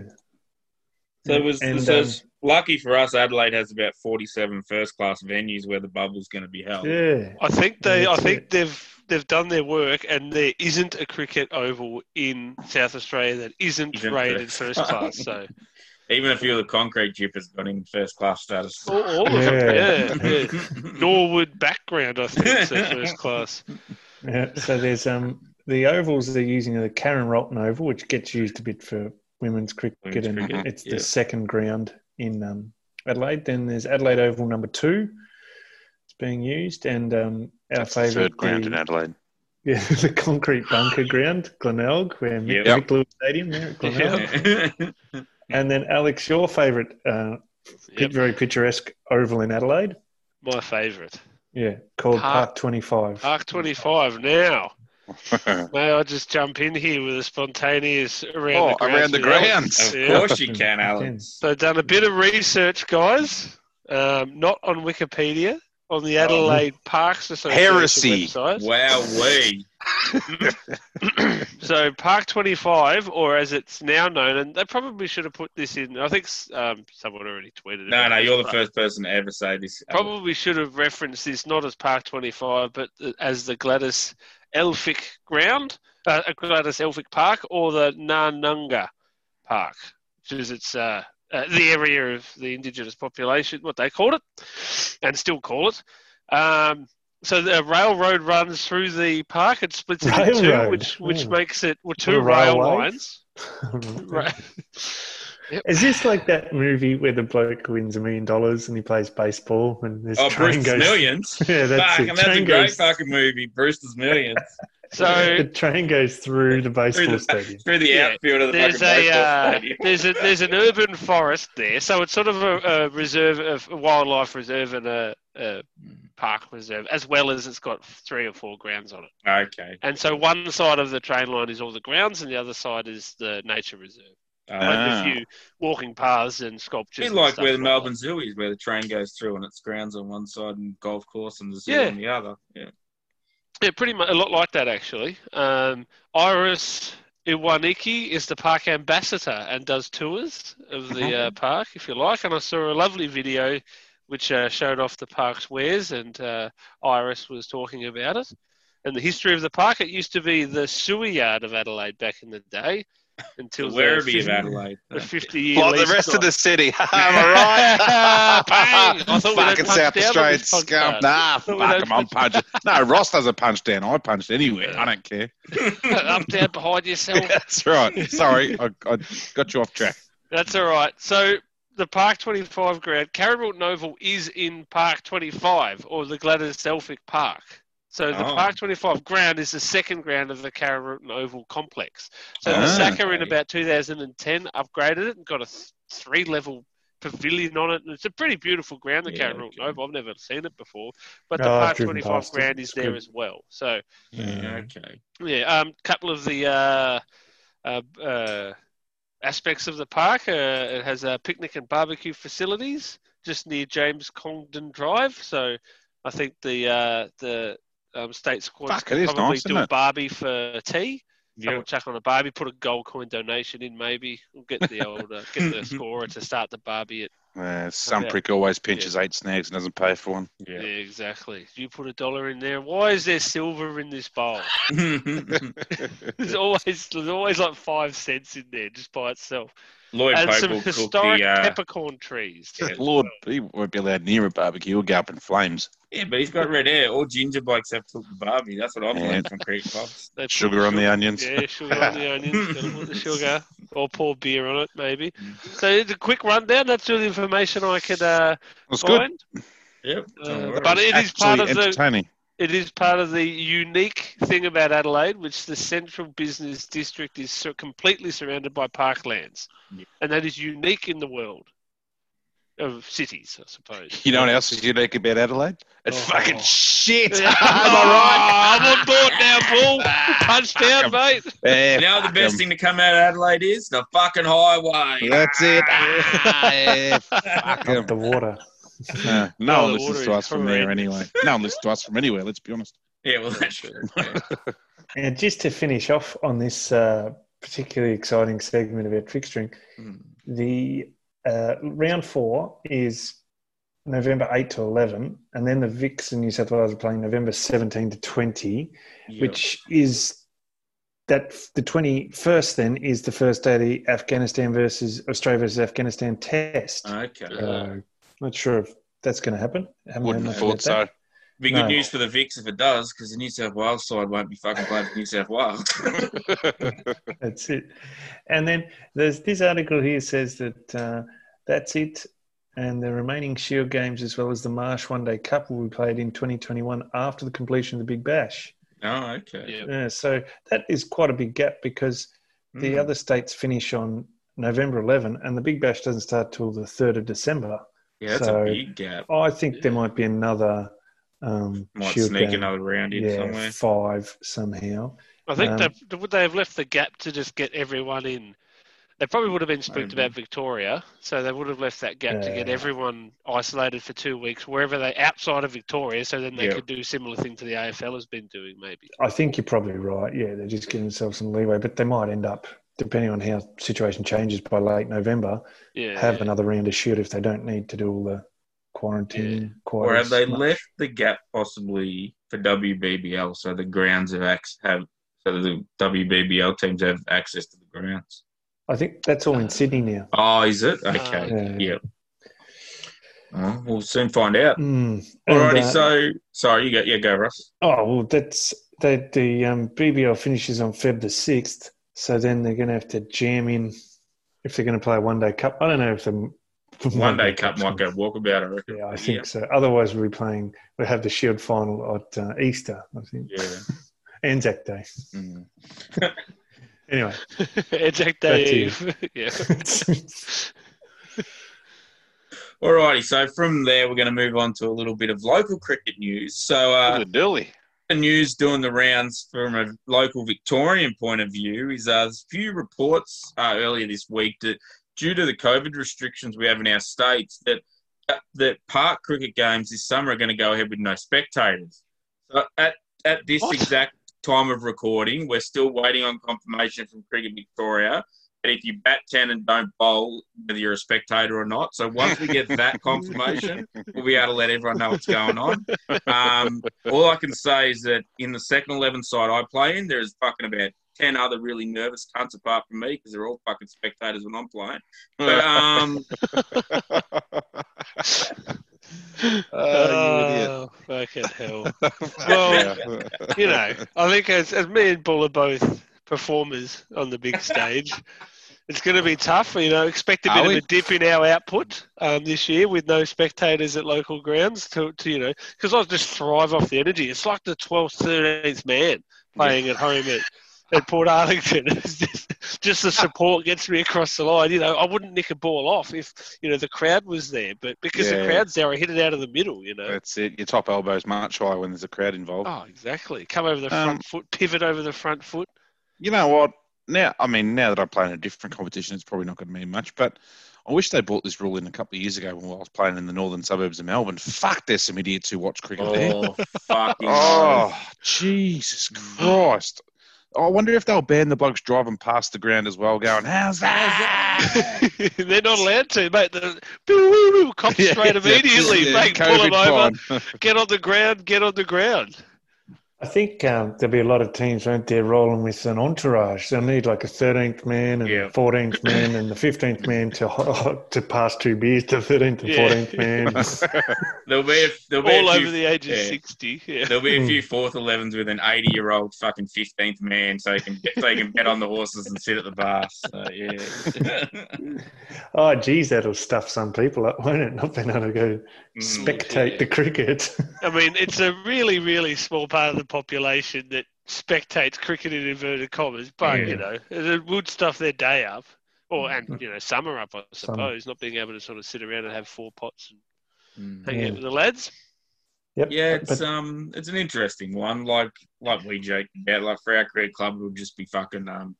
so it was, And, so um, lucky for us. Adelaide has about 47 first class venues where the bubble's going to be held. yeah. I think they. I think it. they've they've done their work, and there isn't a cricket oval in South Australia that isn't Isn't rated first first class. class. So Even a few of the concrete jippers got in first class status. all, all of them, Yeah. yeah, yeah. Norwood background, I think, is first class. yeah. So there's um the ovals they're using are the Karen Rolton Oval, which gets used a bit for women's cricket, Women's and cricket, it's yeah. the second ground in um, Adelaide. Then there's Adelaide Oval number two. It's being used, and um, our That's favourite third ground the, in Adelaide. yeah, the concrete bunker ground, Glenelg, where Mick, Yep. Mick Lewis Stadium there at Glenelg. Yeah. And then Alex, your favourite, uh, Yep. very picturesque oval in Adelaide. My favourite. Yeah, called Park- Park, 25. Park 25 now. May I just jump in here with a spontaneous around oh, the grounds? Oh, around the result? grounds. of course you can, Alex. So done a bit of research, guys. Um, not on Wikipedia, on the Oh. Adelaide Parks Association Heresy. website. Wow, we. so Park 25, or as it's now known, and they probably should have put this in. I think um, someone already tweeted. No, no, you're the first person to ever say this. Probably should have referenced this not as Park 25, but as the Gladys Elphick Ground, uh, Gladys Elphick Park, or the Nanunga Park, which is its uh, uh, the area of the indigenous population, what they called it, and still call it. Um, So the railroad runs through the park. and splits it in two, which which Oh. makes it well, two rail lines. Right. Is this like that movie where the bloke wins a million dollars and he plays baseball and this Oh, train goes? Millions. Yeah, that's Fuck, it. and that's a great goes- fucking movie, Brewster's Millions. So the train goes through the baseball through the, stadium. through the Yeah, outfield of the there's a baseball uh, stadium. there's a there's an urban forest there, so it's sort of a, a reserve, a wildlife reserve, and a, a park reserve, as well as it's got three or four grounds on it. Okay. And so one side of the train line is all the grounds, and the other side is the nature reserve. Uh, Like Ah. a few walking paths and a sculptures. bit like where the like Melbourne Zoo is, where the train goes through and it's grounds on one side and golf course and the zoo Yeah. on the other. Yeah. Yeah, pretty much a lot like that actually. Um, Iris Iwanicki is the park ambassador and does tours of the uh, park, if you like. And I saw a lovely video which uh, showed off the park's wares, and uh, Iris was talking about it and the history of the park. It used to be the sewer yard of Adelaide back in the day, until The the, Werribee of Adelaide. the 50 year Like the rest got- of the city. Am I Bang! I right? thought we Fucking don't punch South down Australian scum. Nah, fuck don't 'em, I'm punching. No, Ross doesn't punch down. I punched anywhere. I don't care. up down behind yourself. That's right. Sorry, I, I got you off track. That's all right. So the Park 25 ground, Carrabrook Novel is in Park 25 or the Gladys Elphick Park. So the Oh. Park 25 ground is the second ground of the Carrabrook Oval complex. So the Ah. SACA in about 2010 upgraded it and got a th- three level pavilion on it. And it's a pretty beautiful ground, the Yeah, Carrabrook okay. Oval. I've never seen it before. But the Oh, Park 25 ground is It's there as well. So Yeah, okay. yeah, um, couple of the uh, uh, uh, aspects of the park. Uh, it has uh, picnic and barbecue facilities just near James Congdon Drive. So I think the uh, the um, state squads Fuck, can it is probably nice, do a barbie for tea. Yeah. Someone chuck on a barbie, put a gold coin donation in. Maybe we'll get the old uh, get the scorer to start the barbie. At, Uh, some Yeah. prick always pinches eight snags and doesn't pay for one. yeah. Yeah. exactly. You put a dollar in there. Why is there silver in this bowl? There's always there's always like five cents in there just by itself. Lloyd and Pope some will cook historic the. Uh, peppercorn trees. Yeah. Lord, he won't be allowed near a barbecue. He'll go up in flames. Yeah, but he's got red hair. All ginger blokes have to cook the barbie. That's what I've Yeah. learned from Creek Pops. They put Sugar on the onions. Yeah, sugar on the onions. Gotta put the sugar or pour beer on it, maybe. Mm. So it's a quick rundown. That's all the information I could uh, That's good. find. Yep. Uh, but it is part of the it is part of the unique thing about Adelaide, which the central business district is so completely surrounded by parklands, Yeah. and that is unique in the world of cities, I suppose. You know what else is unique about Adelaide? It's Oh. fucking shit. Yeah. Am I right? I'm on board now, Paul. right? Punch down, mate. Yeah, You know the best best 'em. thing to come out of Adelaide is? The fucking highway. That's it. Ah, yeah, fuck 'em. Up the water. Uh, no Oh, one the listens to is us from there horrendous. anyway. No one listens to us from anywhere, let's be honest. Yeah, well, that's true. And just to finish off on this uh, particularly exciting segment about fixturing, Mm. the uh, round four is November 8 to 11, and then the Vics in New South Wales are playing November 17 to 20, Yeah. which is that the 21st then is the first day of the Afghanistan versus Australia versus Afghanistan test. Okay. Uh, not sure if that's going to happen. Haven't Wouldn't have thought so. about Be good No. news for the Vics if it does, because the New South Wales side won't be fucking playing for New South Wales. That's it. And then there's this article here says that uh, that's it. And the remaining Shield games, as well as the Marsh One Day Cup, will be played in 2021 after the completion of the Big Bash. oh, okay. Yeah. Yeah, so that is quite a big gap because the Mm. other states finish on November 11, and the Big Bash doesn't start till the 3rd of December. Yeah, that's so- a big gap. I think there might be another um, Might Shield sneak game. another round in yeah, somewhere. five somehow. I think Um, they would they have left the gap to just get everyone in. They probably would have been spooked about Victoria, so they would have left that gap to get everyone isolated for two weeks wherever they outside of Victoria, so then they Yeah. could do similar thing to the AFL has been doing, maybe. I think you're probably right. Yeah, they're just giving themselves some leeway, but they might end up, depending on how situation changes by late November, Yeah, have yeah. another round of shoot if they don't need to do all the quarantine. quite Or have they much. left the gap possibly for WBBL so the grounds have ac- have so the WBBL teams have access to the grounds? I think that's all in Sydney now. Oh, is it? Uh, Okay. Yeah. yeah. Oh, we'll soon find out. Mm. Alrighty, uh, so sorry, you go. Yeah, go, Russ. Oh well, that's they, the um, BBL finishes on Feb the sixth, so then they're going to have to jam in if they're going to play a one day cup. I don't know if the One day cup might go walkabout. I reckon. Yeah, I think so. Otherwise, we'll be playing. We'll have the Shield final at uh, Easter, I think, Yeah. Anzac Day. Mm. Anyway, Eject Back to you. Eve. yeah. Alrighty, so from there we're going to move on to a little bit of local cricket news. So, uh, dilly. the news doing the rounds from a local Victorian point of view is uh, there's a few reports uh, earlier this week that due to the COVID restrictions we have in our states that that park cricket games this summer are going to go ahead with no spectators. So at at this What? exact time of recording, we're still waiting on confirmation from Cricket Victoria that if you bat ten and don't bowl, whether you're a spectator or not. So once we get that confirmation, we'll be able to let everyone know what's going on. Um, all I can say is that in the second 11 side I play in, there's fucking about 10 other really nervous cunts apart from me because they're all fucking spectators when I'm playing. But, um, Oh, you idiot. Oh, fucking hell. Well, you know, I think as, as me and Bull are both performers on the big stage, it's going to be tough. You know, expect a Are bit of we? a dip in our output um, this year with no spectators at local grounds to, to you know, because I just thrive off the energy. It's like the 12th, 13th man playing at home at, at Portarlington. Just, just the support gets me across the line. You know, I wouldn't nick a ball off if, you know, the crowd was there, but because the crowd's there, I hit it out of the middle, you know. That's it. Your top elbow's much higher when there's a crowd involved. Oh, exactly. Come over the Um, front foot, pivot over the front foot. You know what? Now, I mean, now that I play in a different competition, it's probably not going to mean much. But I wish they brought this rule in a couple of years ago when I was playing in the northern suburbs of Melbourne. Fuck, there's some idiots who watch cricket there. oh, fucking Oh, Jesus Christ. I wonder if they'll ban the blokes driving past the ground as well, going, How's that? They're not allowed to, mate. The boo, woo, woo, cops Yeah, straight that's immediately, it, mate. yeah, Pull them over. Fine. Get on the ground. Get on the ground. I think um, there'll be a lot of teams, won't there, rolling with an entourage. They'll need like a 13th man and Yeah. a 14th man and the 15th man to to pass two beers to 13th and Yeah. 14th man. There'll be a, there'll be All a over few, the age of yeah. 60. Yeah. There'll be a Hmm. few fourth 11s with an 80 year old fucking 15th man so he can so he can bet on the horses and sit at the bar. So, yeah. oh, geez, that'll stuff some people up, won't it? Not being able to go Mm. spectate yeah. the cricket. I mean, it's a really, really small part of the population that spectates cricket in inverted commas, but, Yeah. you know, it would stuff their day up. Or, and, Mm. you know, summer up, I Summer. suppose, not being able to sort of sit around and have four pots and Mm. hang Yeah. out with the lads. Yep. Yeah, it's But- um, it's an interesting one. Like like we joked about, like for our cricket club, we'll just be fucking um,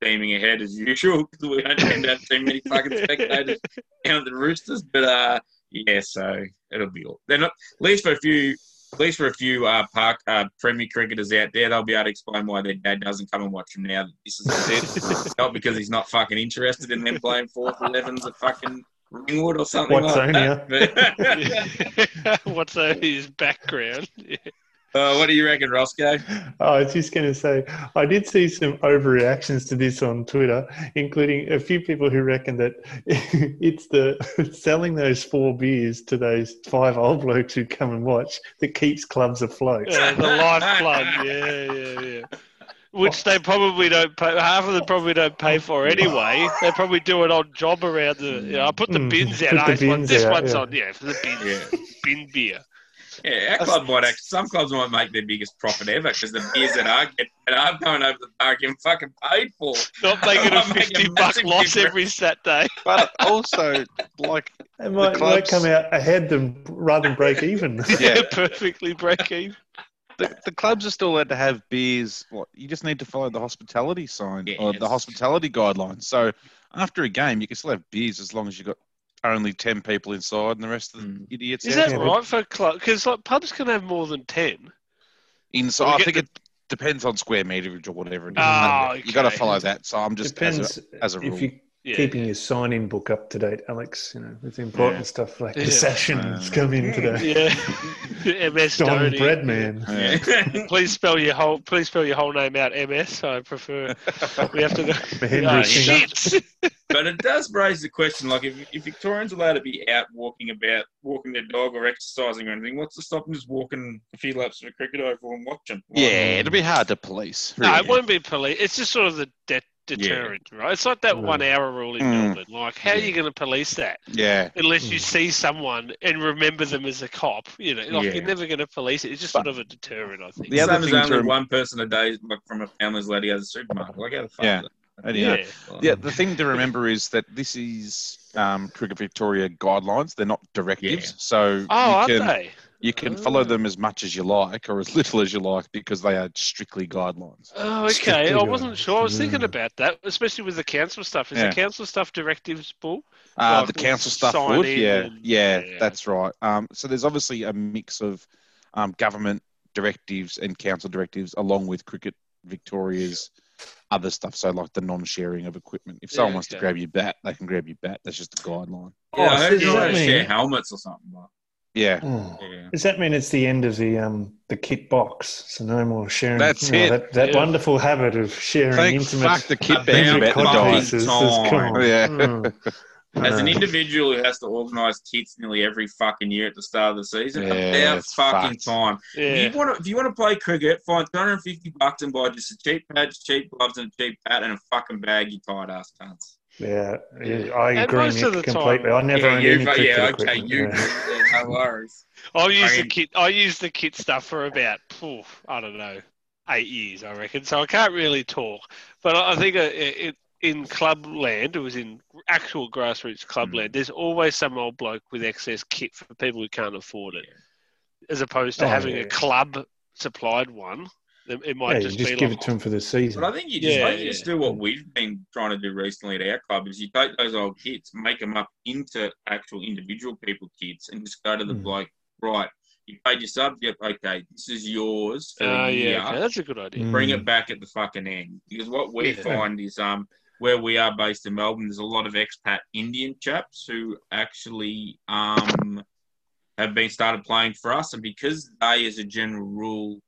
steaming ahead as usual because we don't tend to have too many fucking spectators down at the Roosters. But uh, yeah, so it'll be all. They're not at least for a few. At least for a few uh, park uh, Premier cricketers out there, they'll be able to explain why their dad doesn't come and watch them now. That this is it. not because he's not fucking interested in them playing fourth elevens at fucking Ringwood or something like that. But- What's uh, his background? Yeah. uh, what do you reckon, Roscoe? Oh, I was just going to say, I did see some overreactions to this on Twitter, including a few people who reckon that it's the selling those four beers to those five old blokes who come and watch that keeps clubs afloat. Uh, the lifeblood, yeah, yeah, yeah. Which they probably don't pay. Half of them probably don't pay for anyway. They probably do an odd job around the. You know, I put the Mm, bins out. put ah, the this, one, bins this out, one's yeah. on. Yeah, for the bin, Yeah. bin beer. Yeah, our club might actually. Some clubs might make their biggest profit ever because the beers that are get, that are going over the bar getting fucking paid for. Not making a Might make a fifty buck loss difference. every Saturday. But also, like, it might, The might come out ahead them rather than break even. Yeah. perfectly break even. the, the clubs are still allowed to have beers. What you just need to follow the hospitality sign or Yes. the hospitality guidelines. So after a game, you can still have beers as long as you've got only ten people inside and the rest of the Mm. idiots Is out that right for club? Because like pubs can have more than ten. inside. I think the- it depends on square meterage or whatever it is. Oh, You got to follow that. So I'm just as Depends a, as a rule. if you're Yeah. keeping your sign-in book up to date, Alex. You know, with important Yeah. stuff like Yeah. the sessions Uh, come in today. Yeah, MS Don Donny. Breadman. Yeah. Please spell your whole. Please spell your whole name out. MS. I prefer. We have to. go. Henry Oh, Singer. shit! But it does raise the question: like, if, if Victorians are allowed to be out walking about, walking their dog or exercising or anything, what's to stop them just walking a few laps of a cricket oval and watching? Like, Yeah, it'll be hard to police. No, it won't be police. It's just sort of the de- deterrent, right? It's like that Mm. one hour rule in Mm. Melbourne. Like, how are you going to police that Yeah. unless you Mm. see someone and remember them as a cop? You know, like Yeah. you're never going to police it. It's just But- sort of a deterrent, I think. The other Same as thing to only rem- one person a day, like from a family's allowed to go to the supermarket. Like, how the fuck? Yeah. Is that? You know, yeah. Yeah, the thing to remember is that this is um, Cricket Victoria guidelines. They're not directives. Yeah. So Oh, you are can, they? you can follow Oh. them as much as you like or as little as you like because they are strictly guidelines. Oh, okay. Strictly I wasn't guys. sure. I was thinking about that, especially with the council stuff. Is Yeah. the council stuff directives, Bull? Uh, Like the council stuff would, yeah, and- yeah, yeah. that's right. Um, so there's obviously a mix of um, government directives and council directives along with Cricket Victoria's other stuff. So like the non-sharing of equipment. If someone Yeah, wants to grab your bat, they can grab your bat. That's just a guideline. Yeah, Oh, I so heard you that want to share helmets or something. Like, Yeah, Oh. yeah. Does that mean it's the end of the um the kit box? So no more sharing. That's you know, it. That, that Yeah. wonderful habit of sharing Thank intimate fuck the kit About bag about the cod time. Yeah. Mm. As an Uh, individual who has to organise kits nearly every fucking year at the start of the season, Yeah, about fucking fucked. time. Yeah. If you want to, if you want to play cricket, find 250 bucks and buy just a cheap pads, cheap gloves, and a cheap bat and a fucking bag. You tired ass cunts. yeah, yeah, I And agree most of Nick, the completely. time- I never yeah, owned you, any but cricket yeah, okay, you. yeah. Yeah, no worries. I use the mean- kit. I use the kit stuff for about, phew, I don't know, eight years, I reckon. So I can't really talk. But I I think uh, it, in club land, it was in actual grassroots club Mm. land. There's always some old bloke with excess kit for people who can't afford it, as opposed to Oh, having yeah. a club supplied one. It, it might Yeah, you just, just be give like, it to him for the season. But I think you just, Yeah, I think you just do what we've been trying to do recently at our club is you take those old kits, make them up into actual individual people kits, and just go to the Mm. bloke. Right, you paid your sub. Yep, okay, this is yours for Oh, the year. yeah, okay, that's a good idea. Mm. bring it back at the fucking end. Because what we Yeah. find is um where we are based in Melbourne, there's a lot of expat Indian chaps who actually um have been started playing for us, and because they, as a general rule,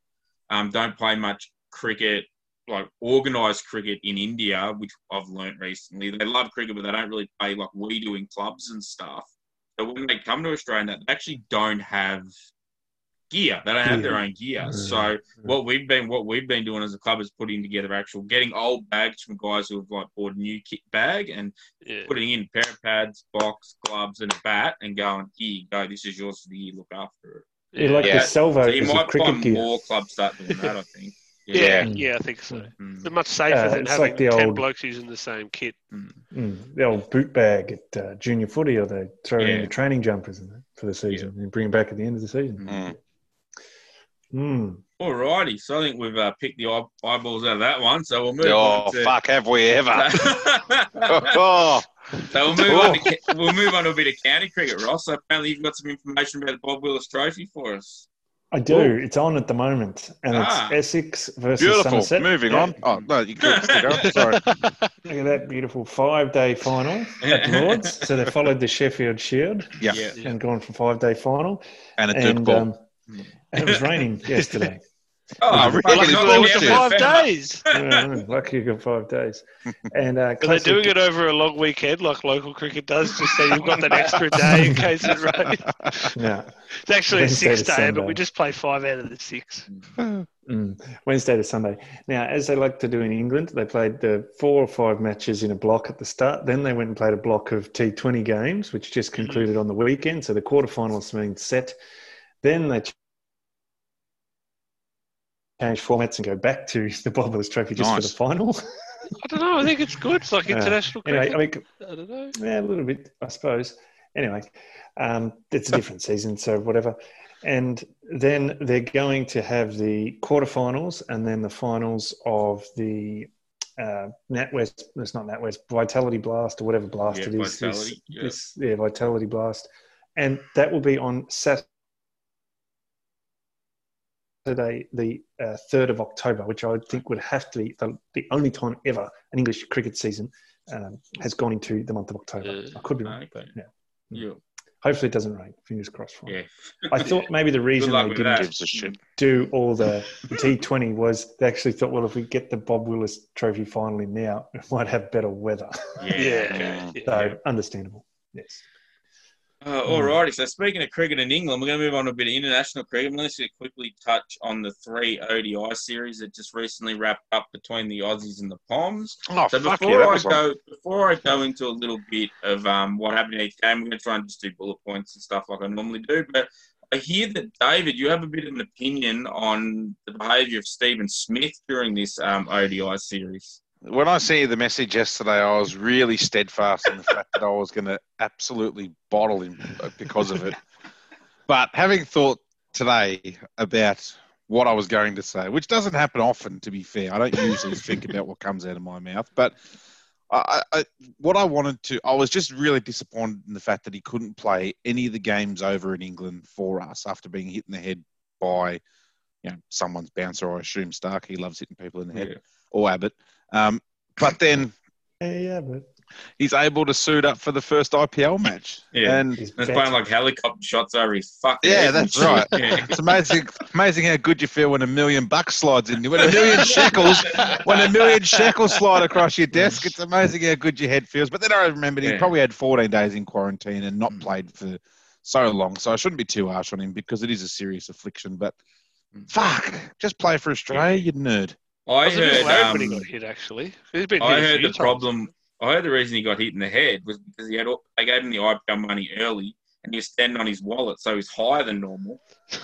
um don't play much cricket. Like organised cricket in India, which I've learnt recently, they love cricket, but they don't really play like we do in clubs and stuff. So when they come to Australia, they actually don't have gear. They don't have their own gear. Mm. So what we've been what we've been doing as a club is putting together actual getting old bags from guys who have like bought a new kit bag and Yeah. putting in pair of pads, box, gloves, and a bat, and going here you go. This is yours for the year. Look after it. Yeah, like Yeah. the salvo So you is might cricket find gear. more clubs start doing that. I think. Yeah, Mm. yeah, I think so. Mm. They're much safer Uh, than it's having like the ten old- blokes using the same kit. Mm. Mm, the old boot bag at uh, junior footy, or they throw it Yeah. in the training jumpers and that for the season and bring it back at the end of the season. Mm. Mm. Alrighty, so I think we've uh, picked the eye- eyeballs out of that one. So we'll move Oh, on to. fuck, have we ever? oh, so we'll move on. To, we'll move on to a bit of county cricket, Ross. So apparently you've got some information about the Bob Willis Trophy for us. I do. It's on at the moment, and Ah. it's Essex versus beautiful. Somerset. Moving Yeah. on. Oh, no, you can still go. Sorry. Look at that beautiful five-day final at Lords. so they followed the Sheffield Shield Yeah. Yeah. and gone for five-day final. And a Duke And, ball. um, and it was raining yesterday. Oh, really? Lucky not you. there, five days. Yeah, Lucky you got five days. And uh, Are they classic- doing it over a long weekend like local cricket does, just so you've got that extra day in case it rains? No. It's actually a Wednesday to six day, but we just play five out of the six. Mm, Wednesday to Sunday. Now, as they like to do in England, they played the four or five matches in a block at the start. Then they went and played a block of T20 games, which just concluded on the weekend. So the quarterfinals have been set. Then they change formats and go back to the Bob Willis Trophy just for the final. I don't know. I think it's good. It's like Yeah. international anyway, cricket. I mean, I don't know. yeah, a little bit, I suppose. Anyway, um, it's a different season, so whatever. And then they're going to have the quarterfinals and then the finals of the uh, NatWest. It's not NatWest, Vitality Blast or whatever blast Yeah, it is. This- Vitality, yeah. This, yeah, Vitality Blast, and that will be on Saturday, the uh, third of October, which I would think would have to be the, the only time ever an English cricket season um, has gone into the month of October. Uh, I could be wrong, okay. but yeah. Yeah. Hopefully it doesn't rain. Fingers crossed for him. Yeah. I thought maybe the reason they didn't that. Gives a shit. do all the T20 was they actually thought, well, if we get the Bob Willis Trophy finally now, we might have better weather. Yeah. Yeah. okay. So understandable. Yes. Uh, alrighty, so speaking of cricket in England, we're going to move on to a bit of international cricket. I'm going to quickly touch on the three ODI series that just recently wrapped up between the Aussies and the Poms. Oh, So before yeah, I go, before I go into a little bit of um, what happened in each game, we're going to try and just do bullet points and stuff like I normally do. But I hear that David, you have a bit of an opinion on the behaviour of Stephen Smith during this um, ODI series. When I you the message yesterday, I was really steadfast in the fact that I was going to absolutely bottle him because of it. But having thought today about what I was going to say, which doesn't happen often, to be fair, I don't usually think about what comes out of my mouth. But I, I, what I wanted to, I was just really disappointed in the fact that he couldn't play any of the games over in England for us after being hit in the head by, you know, someone's bouncer. I assume Starc. He loves hitting people in the head Yeah. Or Abbott. Um, but then Yeah, yeah, but he's able to suit up for the first IPL match. Yeah. And he's That's playing like helicopter shots over his fucking Yeah, head. that's right. Yeah. it's amazing, amazing how good you feel when a million bucks slides in you. When a million shekels, when a million shekels slide across your desk, it's amazing how good your head feels. But then I remembered he Yeah. probably had 14 days in quarantine and not played for so long. So I shouldn't be too harsh on him because it is a serious affliction. But fuck, just play for Australia, you nerd. I I was a bit heard. worried Um, when he got hit. Actually, he's been I hit heard the times. problem. I heard the reason he got hit in the head was because he had. all- They gave him the IPL money early, and he was standing on his wallet, so he's higher than normal.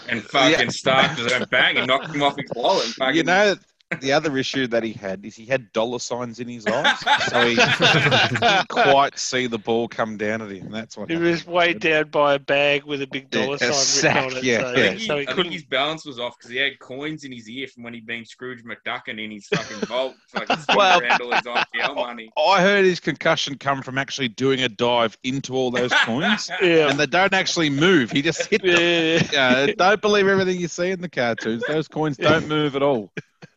And fucking Yeah. Starc just went bang and knocked him off his wallet. And fucking, You know, the other issue that he had is he had dollar signs in his eyes, so he didn't quite see the ball come down at him. That's what He happened. was weighed down by a bag with a big dollar a sign sack, written on it. yeah, so, yeah. he, so he I couldn't. his balance was off because he had coins in his ear from when he'd been Scrooge McDuckin in his fucking vault, fucking Well- around all his IPL money. I heard his concussion come from actually doing a dive into all those coins, Yeah. and they don't actually move. He just hit them. yeah. Uh, don't believe everything you see in the cartoons. Those coins don't move at all.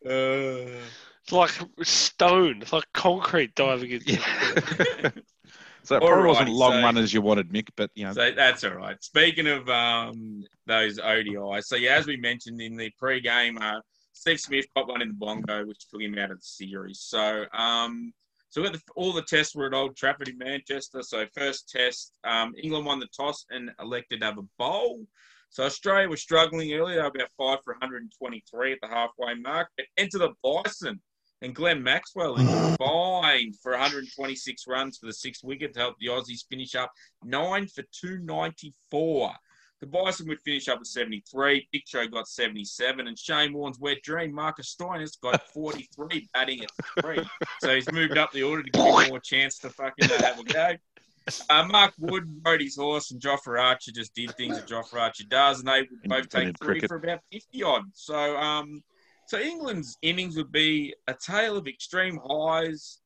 Uh, It's like stone. It's like concrete diving into. Yeah. So it probably wasn't long so- run as you wanted, Mick, but you know, So that's all right. Speaking of um, those ODIs, so yeah, as we mentioned in the pre-game, uh, Steve Smith got one in the bongo, which took him out of the series. So, um, so the, all the tests were at Old Trafford in Manchester. So first test, um, England won the toss and elected to have a bowl. So Australia was struggling earlier. They were about five for 123 at the halfway mark. But enter the Bison and Glenn Maxwell is combined for 126 runs for the sixth wicket to help the Aussies finish up nine for 294. The Bison would finish up at 73. Big Show got 77. And Shane Warne's wet dream, Marcus Stoinis, got 43, batting at three. So he's moved up the order to give him more chance to fucking have a go. Uh, Mark Wood rode his horse, and Jofra Archer just did things that Jofra Archer does, and they would both take Independent three cricket. for about 50 odd. So, um, so England's innings would be a tale of extreme highs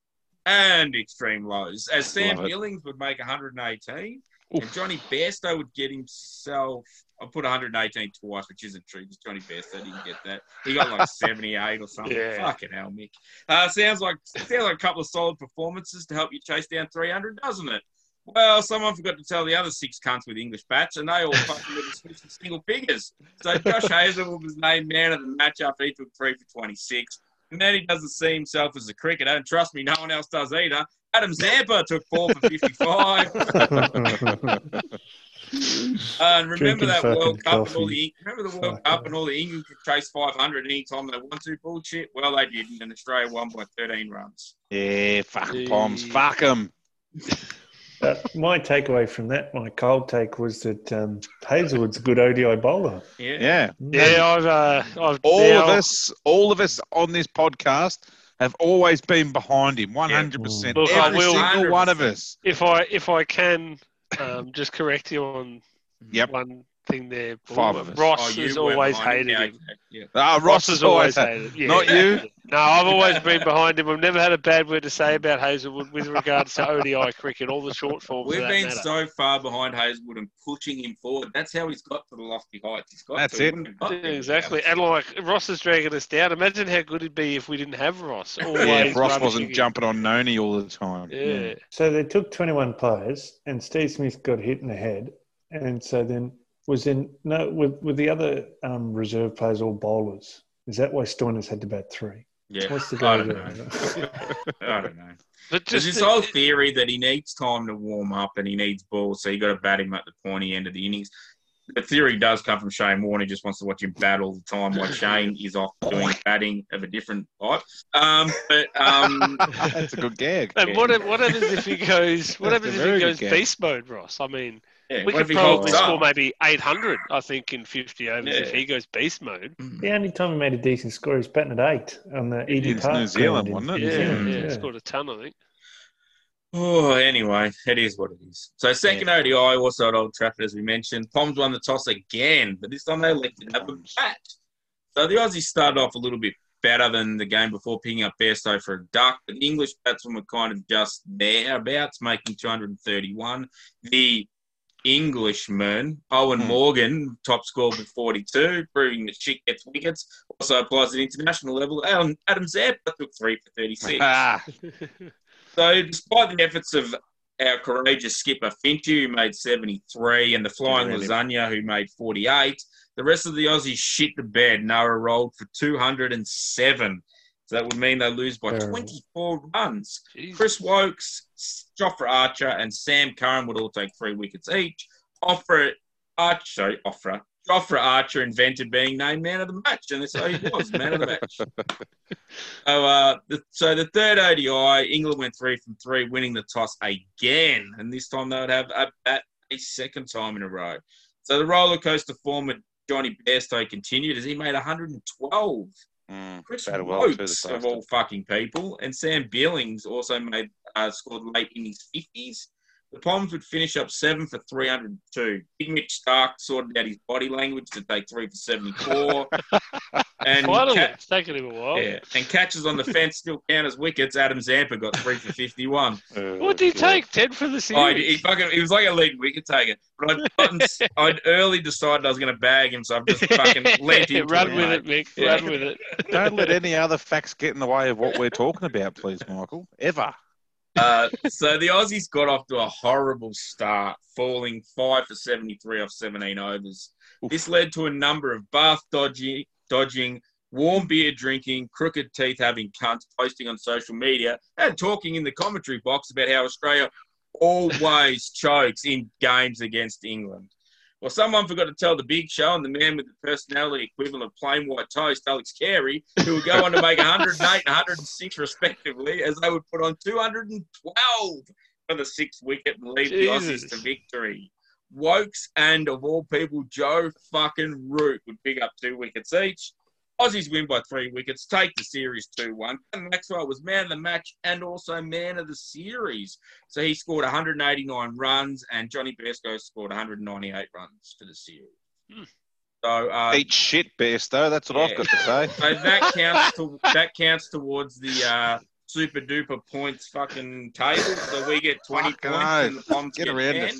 and extreme lows, as Sam Love it. Billings would make 118, Oof. and Jonny Bairstow would get himself. I put 118 twice, which isn't true because Jonny Bairstow didn't get that. He got like 78 or something. Yeah. Fucking hell, Mick. Uh, sounds like sounds like a couple of solid performances to help you chase down 300, doesn't it? Well, someone forgot to tell the other six cunts with English bats, and they all fucking with the single figures. So Josh Hazlewood was named man of the match after he took three for 26. And then he doesn't see himself as a cricketer, and trust me, no one else does either. Adam Zampa took four for 55. Uh, and remember Drinking that World Cup and all the remember the World Fuck Cup off. and all the England could chase 500 anytime they want to bullshit. Well, they didn't, and Australia won by 13 runs. yeah, fuck Yeah. bombs, fuck them. Uh, my takeaway from that, my cold take, was that um, Hazlewood's a good ODI bowler. Yeah. Yeah, Yeah, I've, uh, I've all now- of us, all of us on this podcast have always been behind him, one hundred percent. Look, I Every will- single one of us. If I if I can um, just correct you on Yep. one thing there, Five of us. Ross Oh, you has always behind him. hated him. Yeah, yeah. Ah, Ross has always hated. Yeah. Not you. No, I've always been behind him. I've never had a bad word to say about Hazlewood with regards to ODI cricket, all the short forms. We've been matter. so far behind Hazlewood and pushing him forward. That's how he's got to the lofty heights. He's got That's to. It. wouldn't have got Yeah, exactly. without And like Ross is dragging us down. Imagine how good it'd be if we didn't have Ross. Always Yeah, if Ross wasn't in. jumping on Noni all the time. Yeah. So they took 21 players, and Steve Smith got hit in the head, And so then was in no with with the other um, reserve players all bowlers. Is that why Stoinis had to bat three? Yeah, What's the I go don't know. I don't know. But There's this the- whole theory that he needs time to warm up and he needs balls, so you got to bat him at the pointy end of the innings. The theory does come from Shane Warne. He just wants to watch him bat all the time, while Shane is off doing batting of a different type. Um, but um, That's a good gag. And what, what happens if he goes? What That's happens if he goes beast mode, Ross? I mean, yeah, we could probably score up? maybe 800, I think, in 50 overs if he goes beast mode. Mm. The only time he made a decent score, he was batting at eight on the Eden Against Park New Zealand, ground in wasn't it? New Yeah, Zealand, yeah, yeah. scored a ton, I think. Oh, anyway, it is what it is. So second ODI also at Old Trafford, as we mentioned. Poms won the toss again, but this time they elected to have a bat. So the Aussies started off a little bit better than the game before picking up Bairstow for a duck, but the English batsmen were kind of just thereabouts, making 231. The Englishman, Eoin Hmm. Morgan, top scorer with 42, proving that shit gets wickets. Also applies at international level. Adam, Adam Zampa took three for 36. Ah, So, despite the efforts of our courageous skipper Finchu, who made 73, and the flying Really? lasagna, who made 48, the rest of the Aussies shit the bed. Nara rolled for 207. So that would mean they lose by Terrible. 24 runs. Jesus. Chris Woakes, Jofra Archer, and Sam Curran would all take three wickets each. Offra Archer, sorry, Offra. Jofra Archer invented being named man of the match, and that's how he was, man of the match. So, uh, the, so the third ODI, England went three from three, winning the toss again, and this time they would have a bat a second time in a row. So the roller coaster form of Jonny Bairstow continued as he made 112. Mm, Chris batted well too, the Woakes, of all fucking people, and Sam Billings also made uh, scored late in his 50s. The Poms would finish up seven for 302. Big Mitch Starc sorted out his body language to take three for 74. and Finally, Cat- it's taken him a while. yeah, and catches on the fence still count as wickets. Adam Zampa got three for 51. What did he take? 10 for the series? Oh, he, he fucking, he was like a lead wicket taker. But I'd, gotten, I'd early decided I was going to bag him, so I've just fucking lent into Run it, with mate. it, Mick. Yeah. Run with it. Don't let any other facts get in the way of what we're talking about, please, Michael. Ever. Uh, so the Aussies got off to a horrible start, falling five for 73 off 17 overs. Oof. This led to a number of bath dodging, dodging, warm beer drinking, crooked teeth having cunts, posting on social media, and talking in the commentary box about how Australia always chokes in games against England. Well, someone forgot to tell the big show and the man with the personality equivalent of plain white toast, Alex Carey, who would go on to make 108 and 106 respectively, as they would put on 212 for the sixth wicket and lead the Aussies to victory. Woakes and, of all people, Joe fucking Root would pick up two wickets each. Aussies win by three wickets, take the series 2 1. Maxwell was man of the match and also man of the series. So he scored 189 runs, and Johnny Besko scored 198 runs for the series. Hmm. So, uh, Eat shit, Bairstow. That's what I've got to say. so that counts to, that counts towards the uh, super duper points fucking table. So we get 20 Fucking points oath. and the Poms Get get, around 10. it.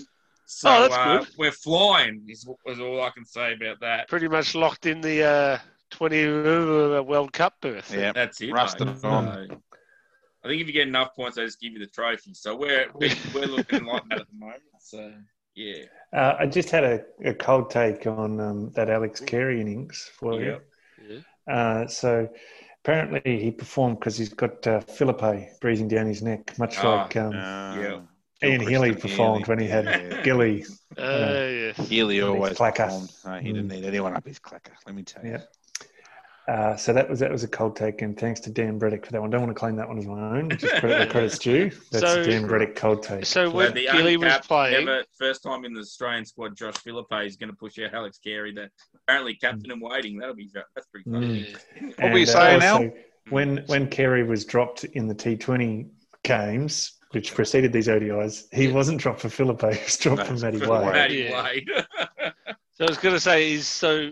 So Oh, that's uh, good. we're flying, is, is all I can say about that. Pretty much locked in the uh, 20 uh, World Cup berth. Yeah. That's it. Rusted mate. on. So, I think if you get enough points, they just give you the trophy. So we're we're, we're looking like that at the moment. So yeah, Uh, I just had a, a cold take on um, that Alex Carey innings for you. yeah. Yeah. Uh, so apparently he performed because he's got uh, Philippe breathing down his neck, much Ah, like um, Uh, Yeah. Ian Gilchrist Healy and performed when he had Yeah. Gilly. Uh, yes. Healy always clacker. performed. No, he didn't need anyone up his clacker. Let me tell you. Yeah. Uh, so that was that was a cold take, and thanks to Dan Breddick for that one. Don't want to claim that one as my own. Just credit where credit's due. That's So- a Dan Breddick cold take. So Well, when the Gilly was uncapped, playing, ever, first time in the Australian squad, Josh Philippe is going to push out Alex Carey. That apparently captain and waiting. That'll be that's pretty funny. Mm. What were you And, uh, saying, Al? also, When when Carey was dropped in the T20 games, which preceded these ODIs, he wasn't dropped for Philippe. He was dropped for No, Matty for Wade. Wade. Matty Wade. so I was going to say, is so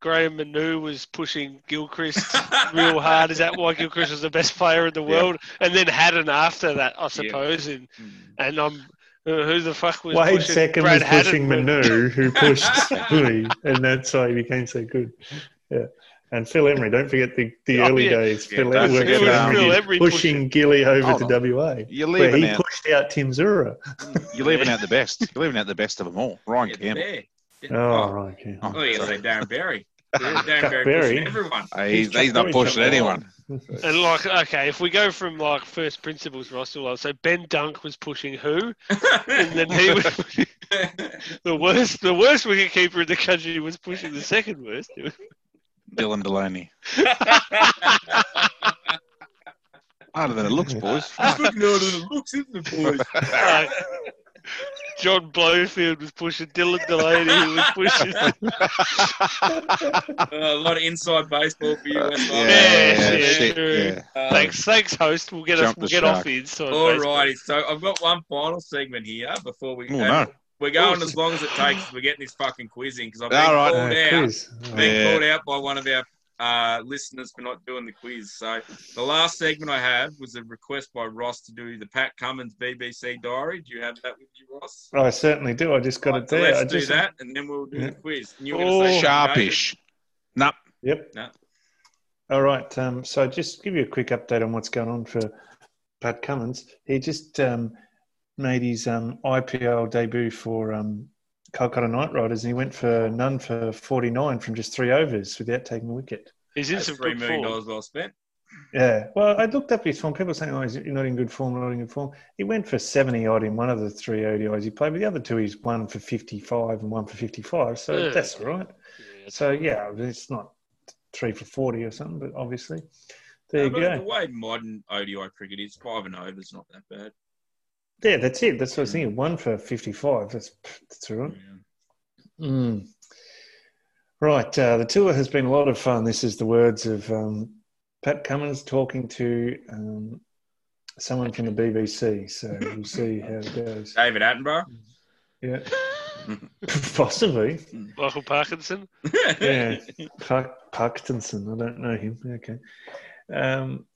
Graham Manou was pushing Gilchrist real hard. Is that why Gilchrist was the best player in the Yeah. world? And then Haddin after that, I suppose. And Mm. and I'm who the fuck was Wade pushing second Brad was pushing Haddin? Manou, who pushed Lee, and that's why he became so good. Yeah. And Phil Emery, don't forget the, the Oh, early yeah. days. Yeah, Phil Emery, Phil Emery Emery, pushing- pushing Gilly over Hold to on. WA. You're Where leaving he out. pushed out Tim Zoehrer. You're leaving out the best. You're leaving out the best of them all. Ryan Yeah, Campbell. There. Oh, right. Yeah. Oh, Oh, yeah, sorry. say Darren Berry. Darren Chuck Berry Berry. pushing everyone. Uh, hey, he's, he's not pushing anyone. And like, okay, if we go from like first principles, Russell, so Ben Dunk was pushing who, and then he was the worst. The worst wicketkeeper in the country was pushing the second worst. Dylan Delaney. Harder than it looks, boys. Just looking at it, looks at the boys. Uh, John Blowfield was pushing Dylan Delaney. He was pushing. Uh, a lot of inside baseball for you. West Yeah, Yeah, yeah, yeah, shit, true. yeah. Uh, thanks, thanks, host. We'll get us, we'll the get off shark. the inside. All righty. So I've got one final segment here before we. Oh, uh, no. We're going as long as it takes. We're getting this fucking quiz in because I've been All right. called Uh, out. quiz. Been Yeah. called out by one of our uh, listeners for not doing the quiz. So the last segment I had was a request by Ross to do the Pat Cummins BBC diary. Do you have that with you, Ross? I certainly do. I just got Right, it so there. let's I do just, that, and then we'll do Yeah. the quiz. And you were gonna say Oh, something, Sharpish. Nope. Yep. No. All right. Um, so just give you a quick update on what's going on for Pat Cummins. He just um, made his um, IPL debut for um, Calcutta Knight Riders, and he went for none for 49 from just three overs without taking a wicket. He's in That's some three good million form. dollars well spent. Yeah. Well, I looked up his form. People saying, "Oh, he's not in good form, not in good form." He went for 70 odd in one of the three ODIs he played, but the other two he's one for 55 and one for 55. So Yeah. that's all right. Yeah, So yeah, it's not three for 40 or something, but obviously there you No, but go. The way modern ODI cricket is, five and over is not that bad. Yeah, that's it. That's what I was thinking. One for 55. That's, that's all right. Mm. Right. Uh, the tour has been a lot of fun. This is the words of um, Pat Cummins talking to um, someone from the BBC. So we'll see how it goes. David Attenborough. Yeah. Possibly. Michael Parkinson. Yeah. Park, Parkinson. I don't know him. Okay. Um,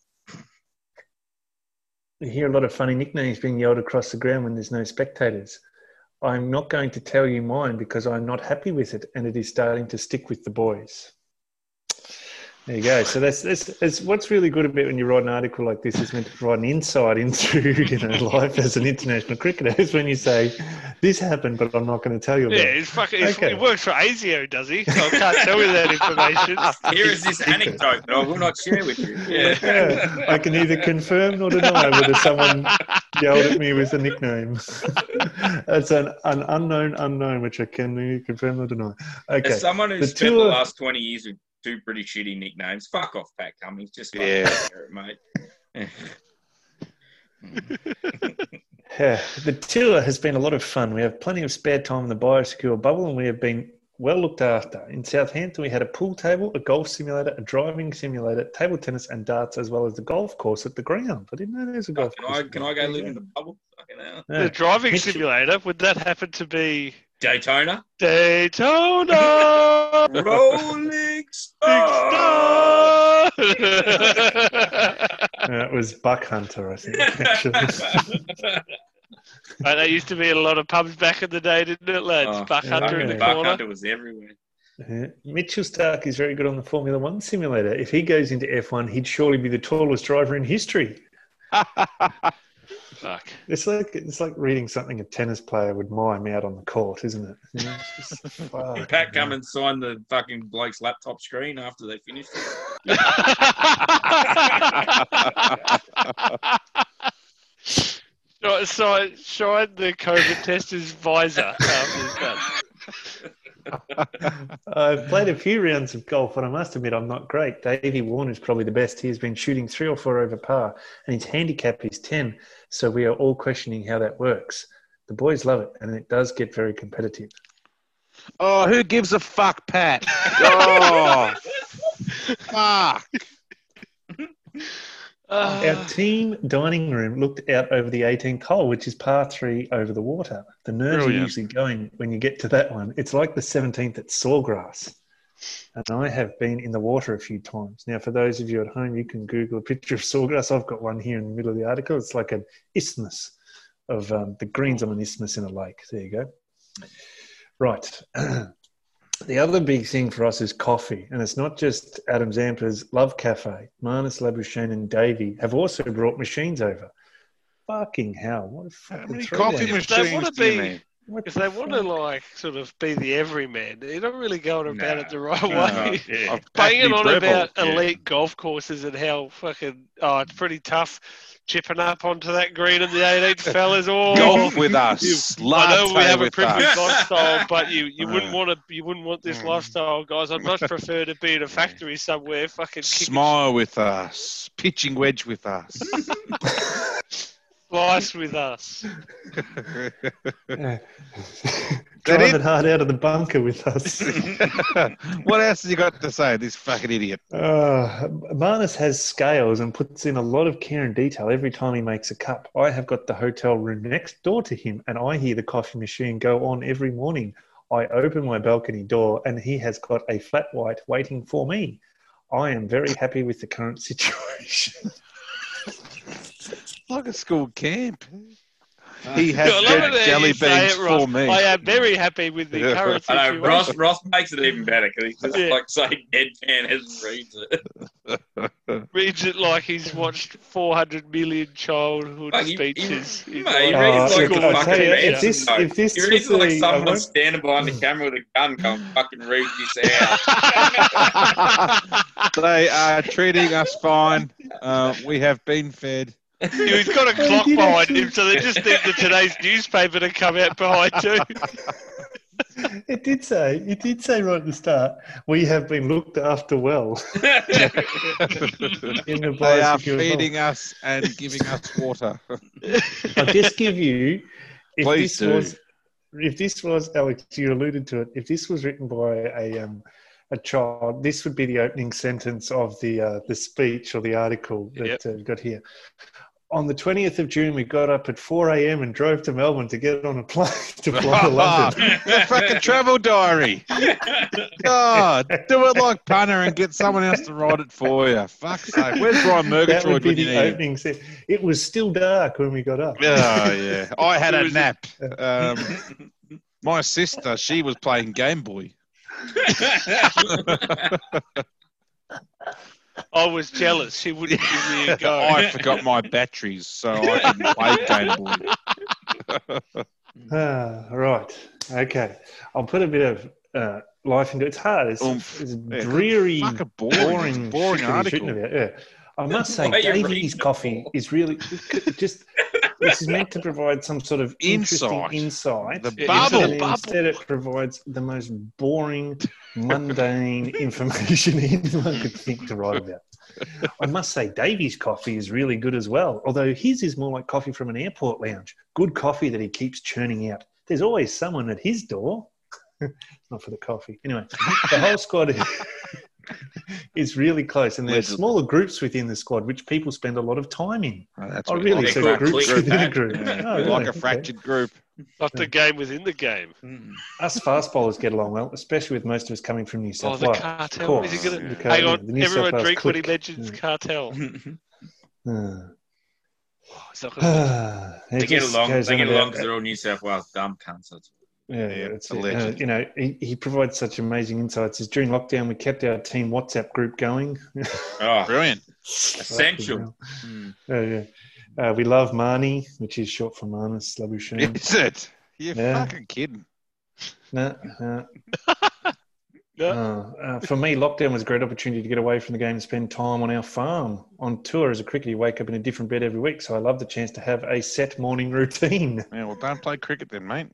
you hear a lot of funny nicknames being yelled across the ground when there's no spectators. I'm not going to tell you mine because I'm not happy with it, and it is starting to stick with the boys. There you go. So that's, that's, that's what's really good about when you write an article like this is meant to provide an insight into you know life as an international cricketer. Is when you say this happened, but I'm not going to tell you about Yeah, it. fucking. He's, Okay. He works for ASIO, does he? So I can't tell you that information. Here is this anecdote that I will not share with you. Yeah. Yeah, I can either confirm nor deny whether someone yelled at me with a nickname. That's an, an unknown unknown, which I can neither confirm nor deny. Okay. As someone who's The spent the last 20 years with two pretty shitty nicknames, fuck off, Pat Cummins. Just fucking Yeah. share it, mate. Yeah, the tour has been a lot of fun. We have plenty of spare time in the biosecure bubble, and we have been well looked after. In Southampton, we had a pool table, a golf simulator, a driving simulator, table tennis, and darts, as well as the golf course at the ground. I didn't know there was a golf Can course. I, can I go live in the bubble? Fucking. Yeah. The driving Mitchell- simulator, would that happen to be Daytona. Daytona? Rolling Big Stone. Star! Uh, it was Buck Hunter, I think. Actually. Right, that used to be a lot of pubs back in the day, didn't it, lads? Oh, Buck Hunter in the yeah. Buck corner. Hunter was everywhere. Yeah. Mitchell Starc is very good on the Formula One simulator. If he goes into F1, he'd surely be the tallest driver in history. Fuck. It's like it's like reading something a tennis player would mime out on the court, isn't it? You know, it's just, fuck. Pat Cummins signed the fucking bloke's laptop screen after they finished it. Shine, shine, shine the COVID tester's visor after it's done. I've played a few rounds of golf, and I must admit I'm not great. Davey Warner's probably the best. He has been shooting three or four over par, and his handicap is 10. So we are all questioning how that works. The boys love it, and it does get very competitive. Oh, who gives a fuck, Pat? Oh, fuck. Uh, Our team dining room looked out over the 18th hole, which is par three over the water. The nerves are usually going when you get to that one. It's like the 17th at Sawgrass. And I have been in the water a few times. Now, for those of you at home, you can Google a picture of Sawgrass. I've got one here in the middle of the article. It's like an isthmus of um, the greens of an isthmus in a lake. There you go. Right. The other big thing for us is coffee, and it's not just Adam Zampa's Love Cafe. Marnus Labuschagne and Davey have also brought machines over. Fucking hell! What a How fucking many coffee machines wanna do you be- need? What If the they want to like sort of be the everyman, they're not really going about Nah. it the right No. way. Yeah. Banging on me about yeah. elite golf courses and how fucking oh, it's pretty tough chipping up onto that green in the 18th, fellas. Oh, Golf with us. I know we Latte have a privileged us. lifestyle, but you, you wouldn't Uh. want to you wouldn't want this Mm. lifestyle, guys. I'd much prefer to be in a factory somewhere, fucking Smile with us. Pitching wedge with us. Slice with us. Driving it? it hard out of the bunker with us. what else have you got to say, this fucking idiot? Uh, Marnus has scales and puts in a lot of care and detail every time he makes a cup. I have got the hotel room next door to him, and I hear the coffee machine go on every morning. I open my balcony door, and he has got a flat white waiting for me. I am very happy with the current situation. Like a school camp. He has I love it red jelly beans it, Ross. for me. I am very happy with the Yeah. current I know. Ross, Ross makes it even better because he's just Yeah. like saying deadpan as reads it. reads it like he's watched 400 million childhood Like, he- he- speeches. mate, he reads like Oh, like look, a I'll fucking you, man. if this- No, if this he reads was like the- someone standing behind the camera with a gun come fucking read this out. they are treating us fine. Uh, we have been fed. He's got a clock behind actually. him, so they just need the today's newspaper to come out behind too. It did say, it did say right at the start, we have been looked after well in the They are biosecure feeding us and giving us water. I'll just give you, if Please this do. was, if this was Alex, you alluded to it. If this was written by a um, a child, this would be the opening sentence of the uh, the speech or the article that Yep. uh, got here. On the twentieth of June, we got up at four a.m. and drove to Melbourne to get on a plane to fly to London. the fucking travel diary. God, do it like punter and get someone else to write it for you. Fuck's sake. Where's Brian That Murgatroyd when you the need him? opening sentence. It was still dark when we got up. Oh, yeah. I had a nap. Um, my sister, she was playing Game Boy. I was jealous. She wouldn't give me a go. I forgot my batteries, so I couldn't play Game Boy. Ah, right. Okay. I'll put a bit of uh, life into it. It's hard. It's, Oomph. it's Yeah, dreary, Fucking boring. boring, boring shit that he's article. about. Yeah. I must say, Why are you Davies reading it coffee is really just. This is meant to provide some sort of interesting Insight. insight. The Yeah, bubble. instead, it provides the most boring, mundane information anyone could think to write about. I must say, Davy's coffee is really good as well, although his is more like coffee from an airport lounge. Good coffee that he keeps churning out. There's always someone at his door. Not for the coffee. Anyway, the whole squad is really close, and there's Allegedly. smaller groups within the squad, which people spend a lot of time in. Oh, that's Oh, really? like So a fractured groups click within a group. Yeah, Oh, like really? a Okay. fractured group. Not the game within the game. Hmm. Us fast bowlers get along well, especially with most of us coming from New Oh, South the Wales. cartel. Of course. Is he gonna, Yeah. The car- hang on, the New South everyone Wales drink when he clique. mentions Yeah. cartel. It's not gonna- Ah, They get along. They get along because they're all New South Wales dumb cunts. That's Yeah, it's, uh, you know, he, he provides such amazing insights. As during lockdown, we kept our team WhatsApp group going. oh, Brilliant. essential. Hmm. Oh, yeah. Uh, we love Marnie, which is short for Marnus Labuschagne. Is it? You're Yeah. fucking kidding. No, no. No. Uh, uh, for me, lockdown was a great opportunity to get away from the game and spend time on our farm. On tour as a cricketer, you wake up in a different bed every week, so I love the chance to have a set morning routine. Yeah, well, don't play cricket then, mate.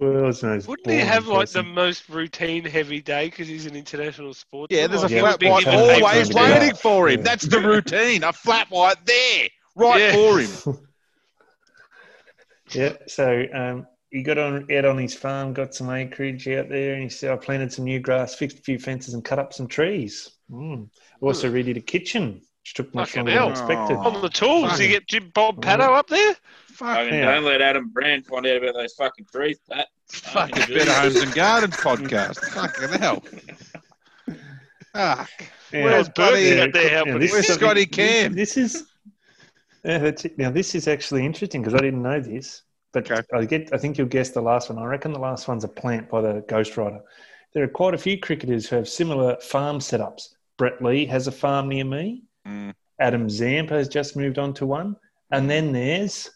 Well, it's no Wouldn't he boring have like the most routine heavy day because he's an international sportsman? Yeah, there's a Yeah, flat white given always waiting that. for him. Yeah. That's the routine. A flat white there, right Yeah. for him. Yeah, so um, he got on out on his farm, got some acreage out there, and he said, I planted some new grass, fixed a few fences, and cut up some trees. Mm. Also redid a kitchen, which took much Fucking longer than expected. On the tools, Fuck. you get Jim Bob Paddo up there. Fuck, I mean, don't let Adam Brand find out about those fucking trees, Pat. fucking Better Homes and Gardens podcast. Fucking hell. Fuck. Yeah, Where's bloody- Bertie out there helping? Where's Scotty Cam? This is yeah, that's it. Now this is actually interesting because I didn't know this, but Okay. I get I think you'll guess the last one. I reckon the last one's a plant by the Ghost Rider. there are quite a few cricketers who have similar farm setups. Brett Lee has a farm near me. Mm. Adam Zampa has just moved on to one. And then there's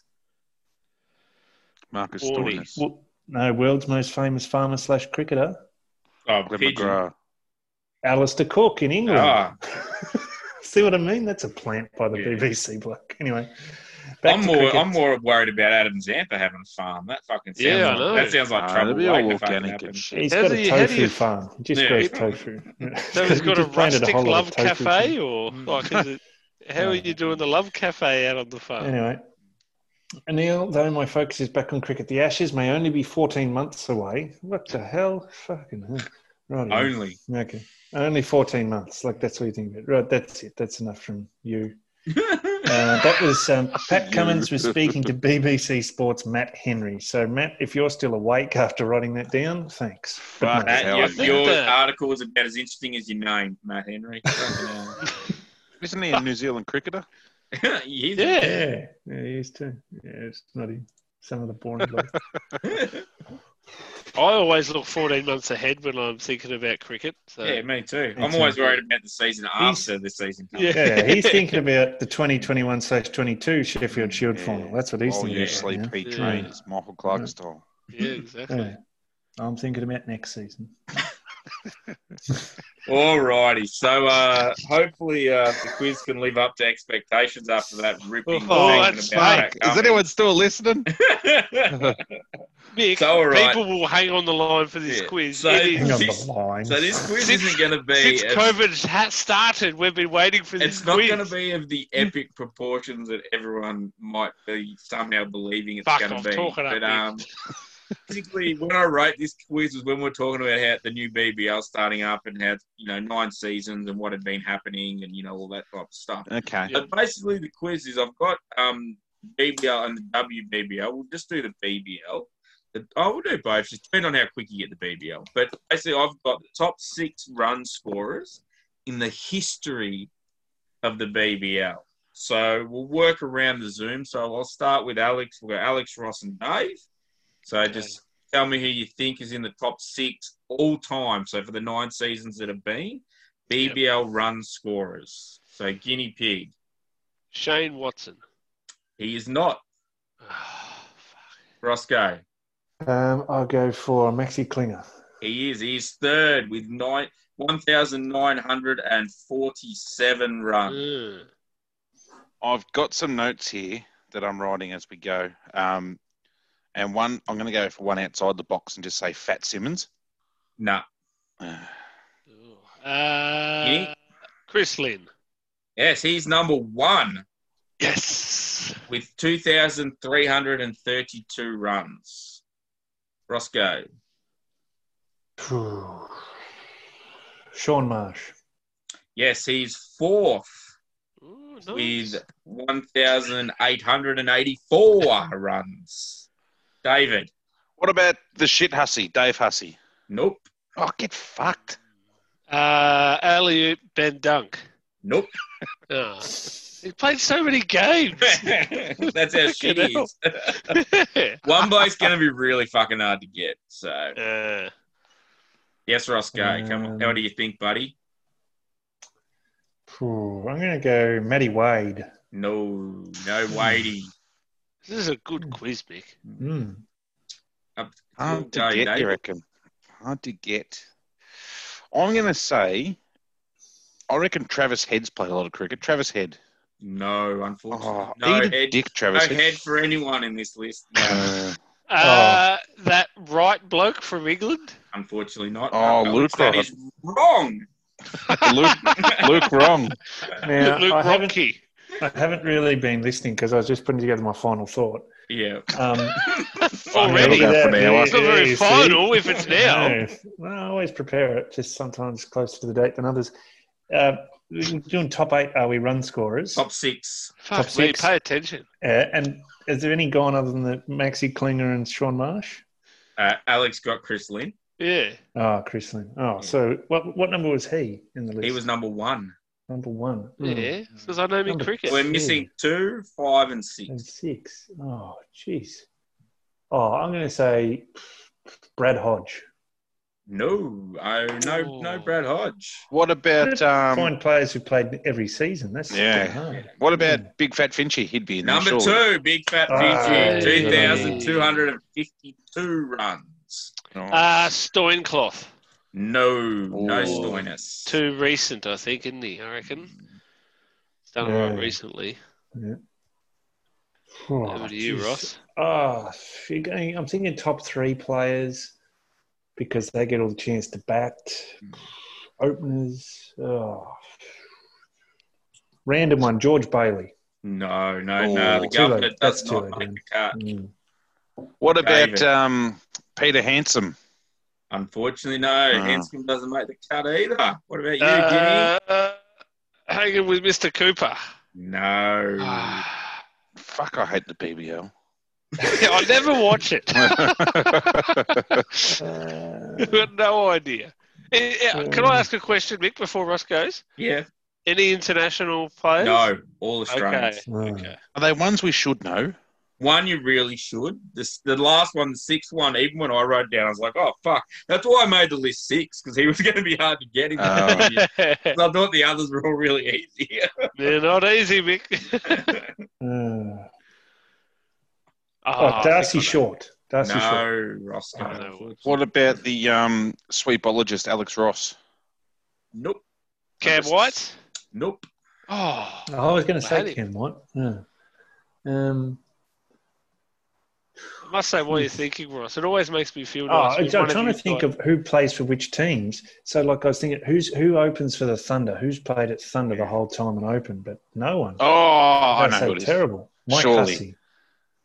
Marcus Warnie. Stoinis. well, no world's most famous farmer slash cricketer, Oh, Glenn pigeon. McGrath. Alastair Cook in England. Ah, See what I mean? That's a plant by the Yeah. BBC bloke. Anyway, back I'm to more. cricket. I'm more worried about Adam Zampa having a farm. That fucking sounds. Yeah, like. That sounds like Ah, trouble. it'll be all waiting to fucking organic and shit. He's How got do a you- how do tofu you- farm. He just Yeah. grows tofu. So he's got a rustic whole lot love cafe, or Mm. like, is it, how are you doing the love cafe out on the farm? Anyway, Anil, though my focus is back on cricket, the Ashes may only be 14 months away. What the hell? Fucking hell. Right. Only. Okay. Only 14 months. Like, that's what you think about. it. Right. That's it. That's enough from you. Uh, that was um, Pat Cummins was speaking to BBC Sports Matt Henry. So, Matt, if you're still awake after writing that down, thanks. But no. Matt, your, your article is about as interesting as your name, Matt Henry. Isn't he a New Zealand cricketer? Hell. He is. Yeah. Yeah, yeah, he is too. Yeah, it's not him. Some of the boring blokes. I always look 14 months ahead when I'm thinking about cricket. So. yeah, me too. Me I'm too. always worried about the season He's- after the season. Comes. Yeah. Yeah, he's thinking about the 2021 22 Sheffield Shield Yeah. final. That's what he's Oh, thinking you yeah. about. sleep yeah. Pete Yeah. train. Michael Clarke style. Yeah, exactly. Yeah. I'm thinking about next season. Alrighty, so uh, hopefully uh, the quiz can live up to expectations after that ripping Oh, segment that's about Is anyone still listening? Mick, So, all right. people will hang on the line for this Yeah. quiz. So- It Hang on Since- the line. so this quiz Since- isn't going to be. since as- COVID ha- started, we've been waiting for this it's not going to be of the epic proportions that everyone might be somehow believing it's going to be. talk it up, but Nick. um, basically, when I wrote this quiz was when we are talking about how the new BBL starting up and how you know nine seasons and what had been happening and you know all that type of stuff. Okay. But basically, the quiz is I've got um, BBL and the WBBL. We'll just do the BBL. The, I will do both, just depending on how quick you get the BBL. But basically, I've got the top six run scorers in the history of the BBL. So we'll work around the Zoom. So I'll start with Alex. We'll go Alex, Ross, and Dave. So just tell me who you think is in the top six all time. So for the nine seasons that have been, BBL run scorers. So guinea pig. Shane Watson. He is not. Fuck. Roscoe. Um, I'll go for Maxi Klinger. He is. He's third with nine, 1,947 runs. Mm. I've got some notes here that I'm writing as we go. Um, and one, I'm going to go for one outside the box and just say Fat Simmons. Nah. Uh, Yeah. Chris Lynn. Yes, he's number one Yes. with 2,332 runs. Roscoe. Phew. Shaun Marsh. Yes, he's fourth Ooh, nice. with 1,884 runs. David. What about the shit hussy, Dave Hussey? Nope. Oh, get fucked. Uh, Elliot Ben Dunk. Nope. Oh. He played so many games. That's how shit he is. One bloke's going to be really fucking hard to get. So, uh, yes, Roscoe. Come on. Um, How do you think, buddy? Phew. I'm going to go Matty Wade. No, no Wadey. This is a good quiz, Mick. Mm. Hard to get, Dave. you reckon? Hard to get. I'm going to say, I reckon Travis Head's played a lot of cricket. Travis Head. No, unfortunately. Oh, no head, dick, no Travis head for anyone in this list. No, Uh, Uh, That right bloke from England. unfortunately not. Oh, No, Luke That Rock. is wrong. Luke, Luke wrong. Now, Luke I, haven't, Rocky. I haven't really been listening because I was just putting together my final thought. Yeah. Um, Already. It'll for an. It's not very you final if it's now. No. Well, I always prepare it, just sometimes closer to the date than others. Uh, we're doing top eight, are we run scorers? Top six. Fuck Top me, six. pay attention. Uh, and is there any gone other than the Maxi Klinger and Shaun Marsh? Uh, Alex got Chris Lynn. Yeah. Oh, Chris Lynn. Oh, so what what number was he in the list? He was number one. Number one. Yeah. Because I know me Number cricket. We're missing two, five, and And six. six. Oh, jeez. Oh, I'm going to say Brad Hodge. No, oh, no, no, Oh. Brad Hodge. What about um, Find players who played every season. That's Yeah. hard. what about Big Fat Finchy? He'd be in there, Number surely. two, Big Fat Ah, Fiji, 2,252 runs. Nice. Uh, Stoincloth. No, no Ooh. Stoinis. Too recent, I think, isn't he? I reckon. He's done it Yeah. right recently. Oh, Over to you, geez. Ross. Oh, you're going, I'm thinking top three players because they get all the chance to bat. Openers. Oh. Random one, George Bailey. No, no, Oh, no. The too government does That's not make the cut. Mm. what about um, Peter Handscomb? Unfortunately, no. Ah. Handscomb doesn't make the cut either. What about you, Uh, hanging with Mr. Cooper. No. I Fuck, I hate the BBL. I never watch it. Uh, got no idea. Can I ask a question, Mick, before Ross goes? Yeah. Any international players? No. All Australians. Okay. Oh. Okay. Are they ones we should know? One you really should. This the last one, the sixth one. Even when I wrote down, I was like, "Oh fuck!" That's why I made the list six because he was going to be hard to get. In Oh. I thought the others were all really easy. They're not easy, Mick. uh, Ah, oh, D'Arcy I think I know. Short. D'Arcy Short. no, Roscoe. I know. unfortunately. What about the um, sweepologist Alex Ross? Nope. Cam White? Nope. Oh, Oh, I was going to say him. Ken White. Yeah. Um, I must say, what you're thinking, Ross. It always makes me feel oh, nice. I'm trying to think got- of who plays for which teams. So, like, I was thinking, who's who opens for the Thunder? Who's played at Thunder the whole time and open? But no one. Oh, I know That's so terrible. Mike Surely. Hussey.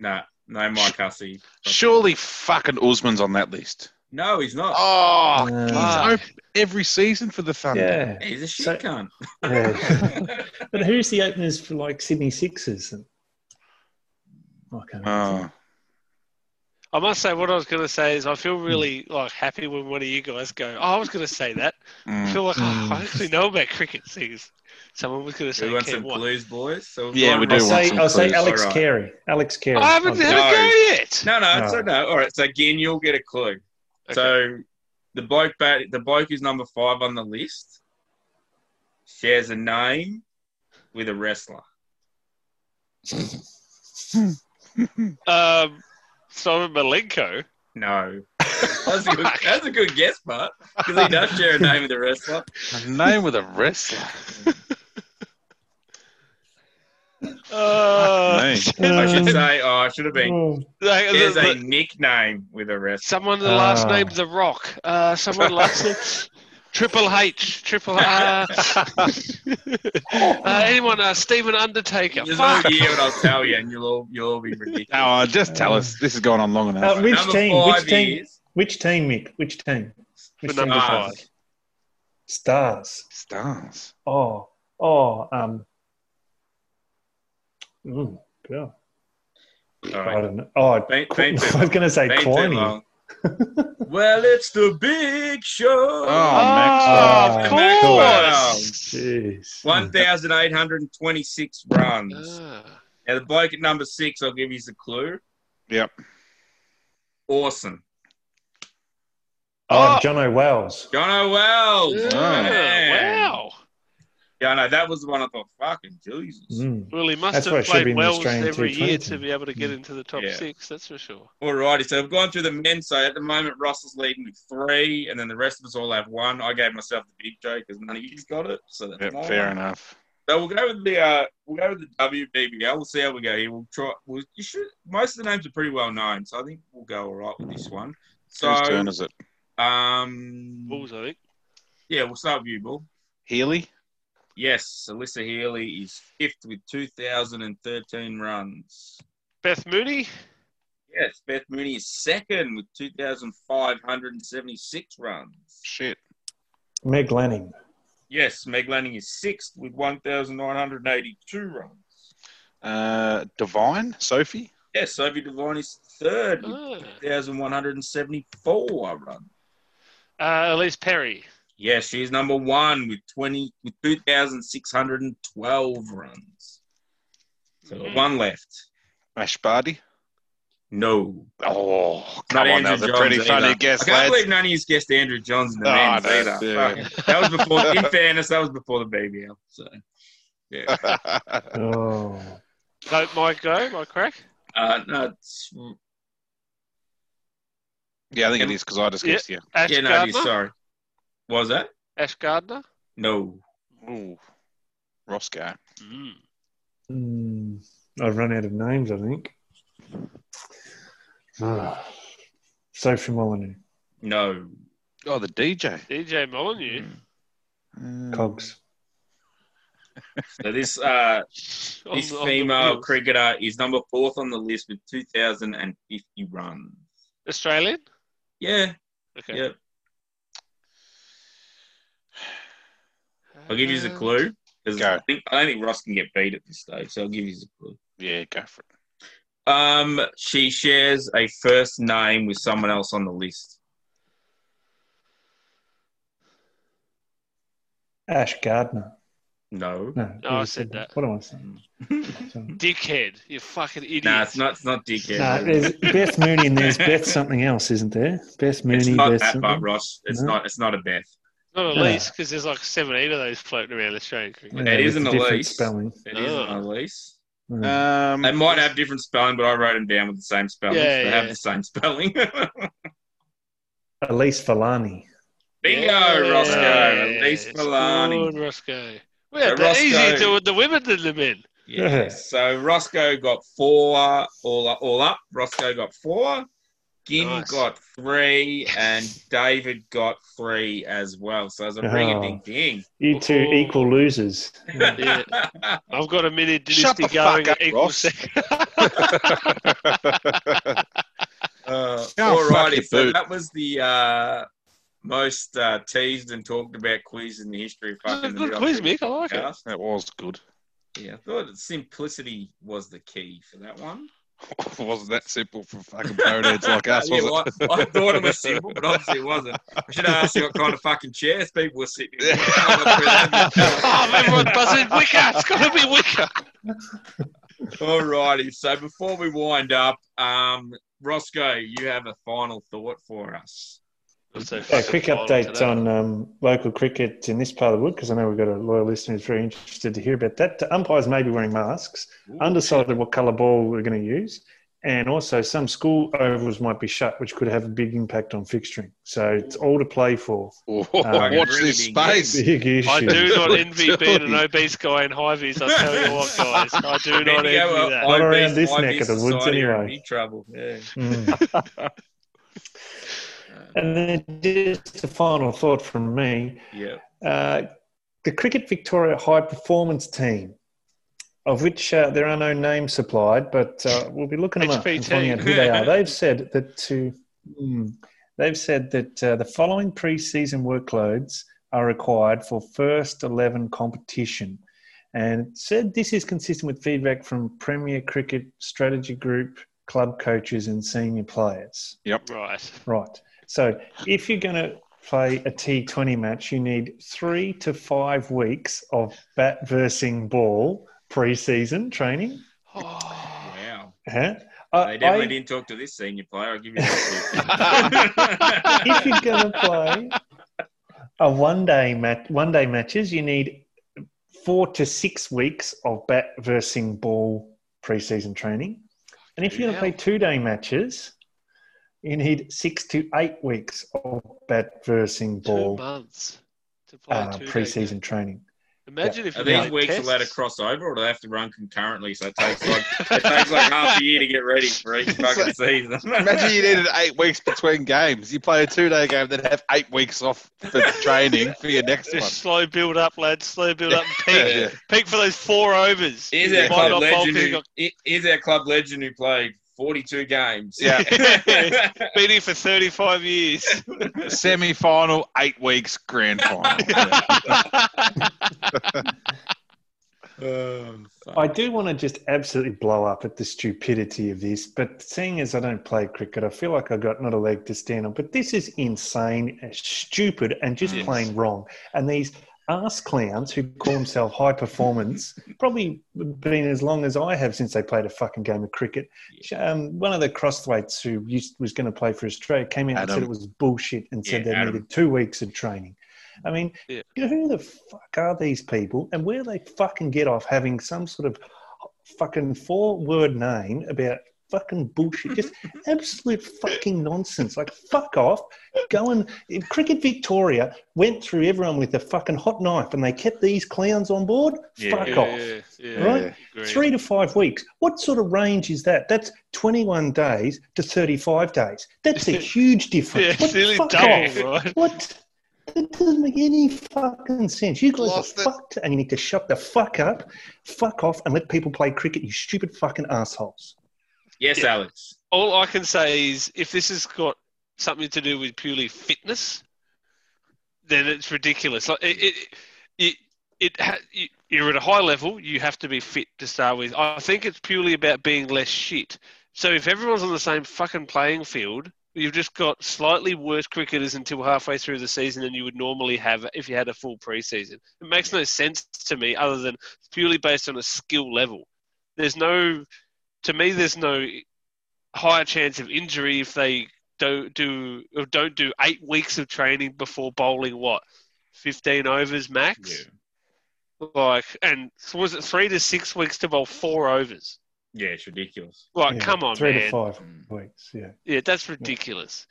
No, no, Mike Hussey. Surely fucking Usman's on that list. No, he's not. Oh, Uh, he's open every season for the Thunder. Yeah. He's a shit So- cunt. yeah. but who's the openers for like Sydney Sixers? And... I can't Oh, I must say, what I was going to say is, I feel really Hmm. like happy when one of you guys go. Oh, I was going to say that. I mm. feel like oh, I Mm. actually know about cricket things. Someone was going to say we want Cam some White. clues, boys? So Yeah, we I'll do I'll want say, some I'll say clues. Alex Alright. Carey. Alex Carey. I haven't had No. a go yet. No, no, it's No. no. All right. So again, you'll get a clue. Okay. So the bloke, bat, the bloke who's number five on the list, shares a name with a wrestler. Um, Simon Malenko. No, that's a good, that's a good guess, but because he does share a name with a wrestler. A name with a wrestler. Uh, I should say, oh, I should have been. Like, There's the- a nickname with a wrestler. someone the last Ah. name The Rock. Uh, someone last name Triple H. Triple. Uh, uh, anyone? Uh, Stephen Undertaker. There's Fuck. no year, and I'll tell you, and you'll all you'll all be ridiculous. Oh, just tell us. This has gone on long enough. Uh, which Number team? five Which team? years. Which team, Mick? Which team? Which For number team? Stars. five. Stars. Stars. Oh, oh, um, mm, God. All I don't know. Oh, Been- Qu- I was going to say Been too Quiney. Long. well, it's the big show. Oh, Max. Oh, of Maxwell. course. Jeez. 1,826 runs. Ah. Now, the bloke at number six, I'll give you a clue. Yep. Awesome. Oh, Oh. Jono Wells. Jono Wells. Yeah, Man. wow. Yeah, no, that was the one I thought, fucking Jesus. Mm. Well, he must That's have it should be played in the Wells every year to be able to get into the top Yeah. six. That's for sure. Alrighty, so we've gone through the men. So at the moment, Russell's leading with three, and then the rest of us all have one. I gave myself the big joke because none of you's got it. So that's Yep, my fair one. enough. So we'll go with the uh, we'll go with the WBBL. We'll see how we go here. We'll try. We'll, you should. Most of the names are pretty well known, so I think we'll go all right with this one. So, Whose turn is it? um, Bulls, I think. yeah, we'll start with you, Bull. Healy? Yes, Alyssa Healy is fifth with 2,013 runs. Beth Mooney. Yes, Beth Mooney is second with 2,576 runs. Shit. Meg Lanning. Yes, Meg Lanning is sixth with 1,982 runs. Uh, Devine? Sophie? Yes, Sophie Devine is third with Ah. 1,174 runs. Uh, Ellyse Perry. Yes, she's number one with 20 with 2,612 runs. So Mhm. one left. Ash Barty? No. Oh, Not on, Andrew that was a Johns pretty either. funny I can't lads. believe none of you guessed Andrew Johns in the Oh, men's no, either. yeah. Fuck. That was before, in fairness, that was before the BBL. So, yeah. Oh, No, my go, my crack. Uh, no, it's, yeah, I think it is because I just Yeah. guessed you. Ash yeah, no, Gardner. sorry. What was that? Ash Gardner. No. Ooh, Roscoe. Mm. mm, I've run out of names. I think. Ah, Sophie Molineux, No. Oh, the DJ. DJ Molyneux. Mm. Cogs. So this uh, this on female wheels. cricketer is number fourth on the list with 2,050 runs. Australian. Yeah, Okay. yeah. I'll give you a clue clue. 'cause Go. I, think, I don't think Ross can get beat at this stage, so I'll give you a clue. Yeah, go for it. Um, she shares a first name with someone else on the list. Ash Gardner. No, No, No, I said that. What am I saying? Sorry. Dickhead. You fucking idiot. nah, it's not. It's not dickhead. No, there's Beth Mooney and there's Beth something else, isn't there? Beth Mooney, it's not Beth that, but something. Ross. It's No. not. It's not a Beth. Not at Yeah. least because there's like 17 of those floating around Australian cricket. Yeah, It with isn't a a different lease. spelling. It isn't Oh. a lease. Mm. Um, They might have different spelling, but I wrote them down with the same spelling. Yeah, they have the same spelling. Elyse Villani. Bingo, Yeah, Roscoe. yes. Elyse Villani. Good, Roscoe. Well, So they're easier to the women than the men. Yeah. So Roscoe got four all up, all up. Roscoe got four. Ginn Nice. got three, and David got three as well. So it's a ring a ding ding. You two Oh. equal losers. Yeah. I've got a mini Shut dynasty the going fuck up, at equal Ross. second. Uh, Oh, fuck alrighty, so boot. that was the uh, most uh, teased and talked about quiz in the history of fucking the Good quiz, Mick. I like it. That was good. Yeah, I thought simplicity was the key for that one. wasn't that simple for fucking boneheads like us, Yeah, was well, I, I thought it was simple, but obviously it wasn't. I should have asked you what kind of fucking chairs people were sitting in. Oh, everyone buzzing wicker. It's got to be wicker. All righty, so before we wind up, um, Roscoe, you have a final thought for us. A quick update on um, local cricket in this part of the wood, because I know we've got a loyal listener who's very interested to hear about that. The umpires may be wearing masks, undecided what colour ball we're going to use, and also some school ovals might be shut, which could have a big impact on fixturing. So it's all to play for. Oh, Um, watch really this space. Big issue. I do not envy being an obese guy in high vis. I tell you what, guys, I do not envy you go, that. Not around obese- this neck of the woods in anyway. Big trouble. Yeah. Mm. And then just a final thought from me. yeah. Uh, the Cricket Victoria High Performance Team, of which uh, there are no names supplied, but uh, we'll be looking them up and finding out who they are. They've said that to, mm, they've said that uh, the following pre-season workloads are required for first eleven competition, and said this is consistent with feedback from Premier Cricket Strategy Group club coaches and senior players. Yep. Right. Right. So if you're going to play a T20 match, you need three to five weeks of bat versing ball pre-season training. Oh, Wow. Huh? Uh, They definitely I- didn't talk to this senior player. I'll give you that. if you're going to play a one-day match, one-day matches, you need four to six weeks of bat versing ball pre-season training, and if you're going to play two-day matches, you need six to eight weeks of bat versing two ball months to play uh, a two-day pre-season training. Imagine if Are you these played weeks tests. allowed to cross over, or do they have to run concurrently? So it takes like it takes like half a year to get ready for each fucking season. Imagine you needed eight weeks between games. You play a two-day game, then have eight weeks off for training for your next one. Slow build up, lads. Slow build up peak. Yeah. Peak for those four overs. Here's You our club not bowl legend. 'cause you Who, here's our club legend who played 42 games. Yeah. Been here for 35 years. Semi-final, eight weeks, grand final. Oh, fuck. I do want to just absolutely blow up at the stupidity of this, but seeing as I don't play cricket, I feel like I've got not a leg to stand on. But this is insane, stupid, and just Yes. plain wrong. And these ass clowns who call themselves high performance, probably been as long as I have since they played a fucking game of cricket. Um, one of the Crosthwaites who used, was going to play for Australia came out and said it was bullshit and said they Adam. needed two weeks of training. I mean, Yeah. who the fuck are these people and where they fucking get off having some sort of fucking four word name about fucking bullshit? Just absolute fucking nonsense. Like, fuck off. Go and. Cricket Victoria went through everyone with a fucking hot knife and they kept these clowns on board. Yeah. Fuck Yeah, off. yeah, yeah, Right? agree. Three to five weeks. What sort of range is that? That's 21 days to 35 days. That's a huge difference. Yeah, What it's the nearly fuck double, off? right? What? That doesn't make any fucking sense. You guys Lost are it. fucked and you need to shut the fuck up, fuck off, and let people play cricket, you stupid fucking assholes. Yes, Yeah. Alex. All I can say is if this has got something to do with purely fitness, then it's ridiculous. Like it, it, it, it ha- you- you're at a high level. You have to be fit to start with. I think it's purely about being less shit. So if everyone's on the same fucking playing field, you've just got slightly worse cricketers until halfway through the season than you would normally have if you had a full preseason. It makes no sense to me other than purely based on a skill level. There's no, to me, there's no higher chance of injury if they don't do or don't do eight weeks of training before bowling what 15 overs max like and was it three to six weeks to bowl four overs Yeah, it's ridiculous. like Yeah, come on Three man to five Mm. weeks, yeah. yeah that's ridiculous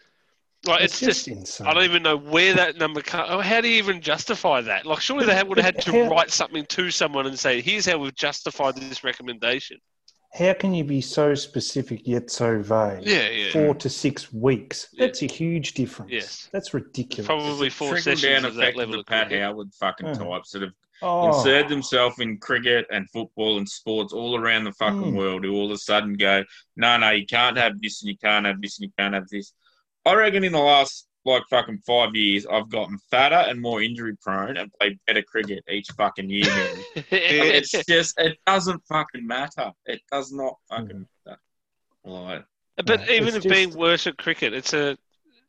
like it's, just, insane. I don't even know where that number comes. Oh, how do you even justify that? Like, surely they would have had to write something to someone and say, "Here's how we've justified this recommendation." How can you be so specific yet so vague? Yeah, yeah. Four to six weeks. Yeah. That's a huge difference. Yes. That's ridiculous. Probably four Trickle sessions down of that level of Pat cricket. Howard fucking Mm. types that have oh, inserted themselves in cricket and football and sports all around the fucking Mm. world who all of a sudden go, no, no, you can't have this and you can't have this and you can't have this. I reckon in the last like fucking five years, I've gotten fatter and more injury prone and played better cricket each fucking year. man. it's just, it doesn't fucking matter. It does not fucking matter. Like, But No, even it's if being worse at cricket, it's a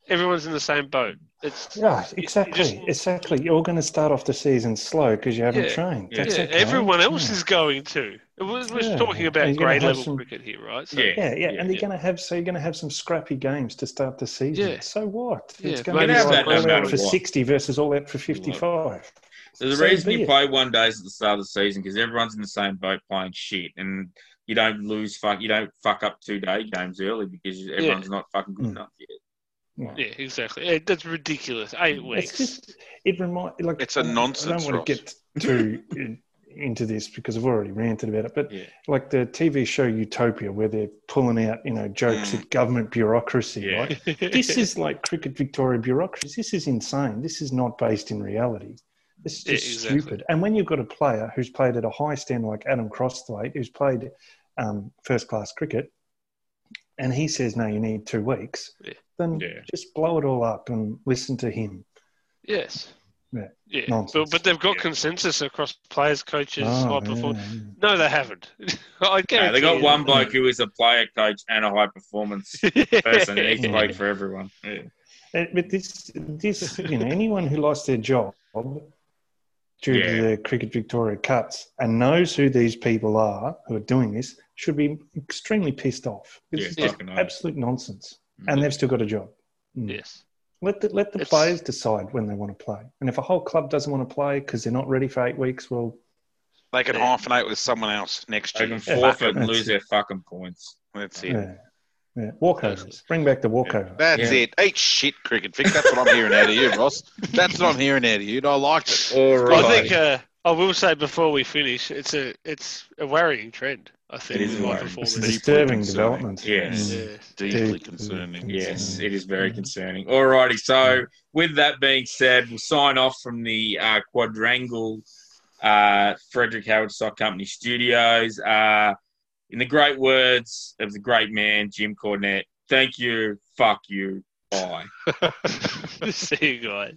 everyone's in the same boat. It's Right, you exactly, just- exactly. You're going to start off the season slow because you haven't Yeah, trained. yeah. That's yeah, okay. everyone else Yeah. is going to. We're, we're Yeah, talking about grade level some- cricket here, right? So, yeah. Yeah, yeah, Yeah, and yeah. you're going to have so you're going to have some scrappy games to start the season. Yeah. So what? Yeah, it's going to be have like that no out for what. sixty versus all out for fifty-five. There's a So reason be you it. play one days at the start of the season because everyone's in the same boat playing shit, and you don't lose fuck. You don't fuck up two day games early because everyone's not fucking good Mm. enough yet. Yeah. yeah, exactly. Yeah, that's ridiculous. Eight It's weeks. just it remind like It's a I don't- nonsense, I don't want to get too in- into this because I've already ranted about it, but Yeah. like the TV show Utopia, where they're pulling out you know jokes Mm. at government bureaucracy, Yeah. right? this is like cricket Victoria bureaucracy. This is insane. This is not based in reality. This is Yeah, just exactly. stupid. And when you've got a player who's played at a high standard like Adam Crosthwaite, who's played um, first class cricket, and he says, no, you need two weeks, Yeah. then Yeah. just blow it all up and listen to him. yes. Yeah. Yeah. Nonsense. But, but they've got Yeah. consensus across players, coaches, Oh, high perform- yeah, yeah. No, they haven't. I Yeah, guarantee they got you. one bloke who is a player coach and a high performance person, and he can Yeah. play for everyone. Yeah. But this, this, you know, anyone who lost their job due Yeah. to the Cricket Victoria cuts and knows who these people are who are doing this should be extremely pissed off. This Yeah, is just absolute nonsense, Mm. and they've still got a job. Mm. yes. Let the let the It's- players decide when they want to play, and if a whole club doesn't want to play because they're not ready for eight weeks, well, They can Yeah. hyphenate with someone else next year. They year. can Yeah, forfeit and that's lose it. their fucking points. That's it. yeah, yeah. walkovers. Bring back the walkover. That's Yeah. it. Eat shit, cricket Vic. That's what I'm hearing out of you, Ross. That's what I'm hearing out of you. I liked it. All I think uh, I will say before we finish, it's a it's a worrying trend. I think It is with a high It's a disturbing development. Yes. Yeah. Deeply Deep- concerning. Yes, it is very concerning. Alrighty, so with that being said, we'll sign off from the uh, quadrangle uh, Frederick Howard Stock Company studios. Uh, in the great words of the great man, Jim Cornette, thank you, fuck you, bye. See you guys.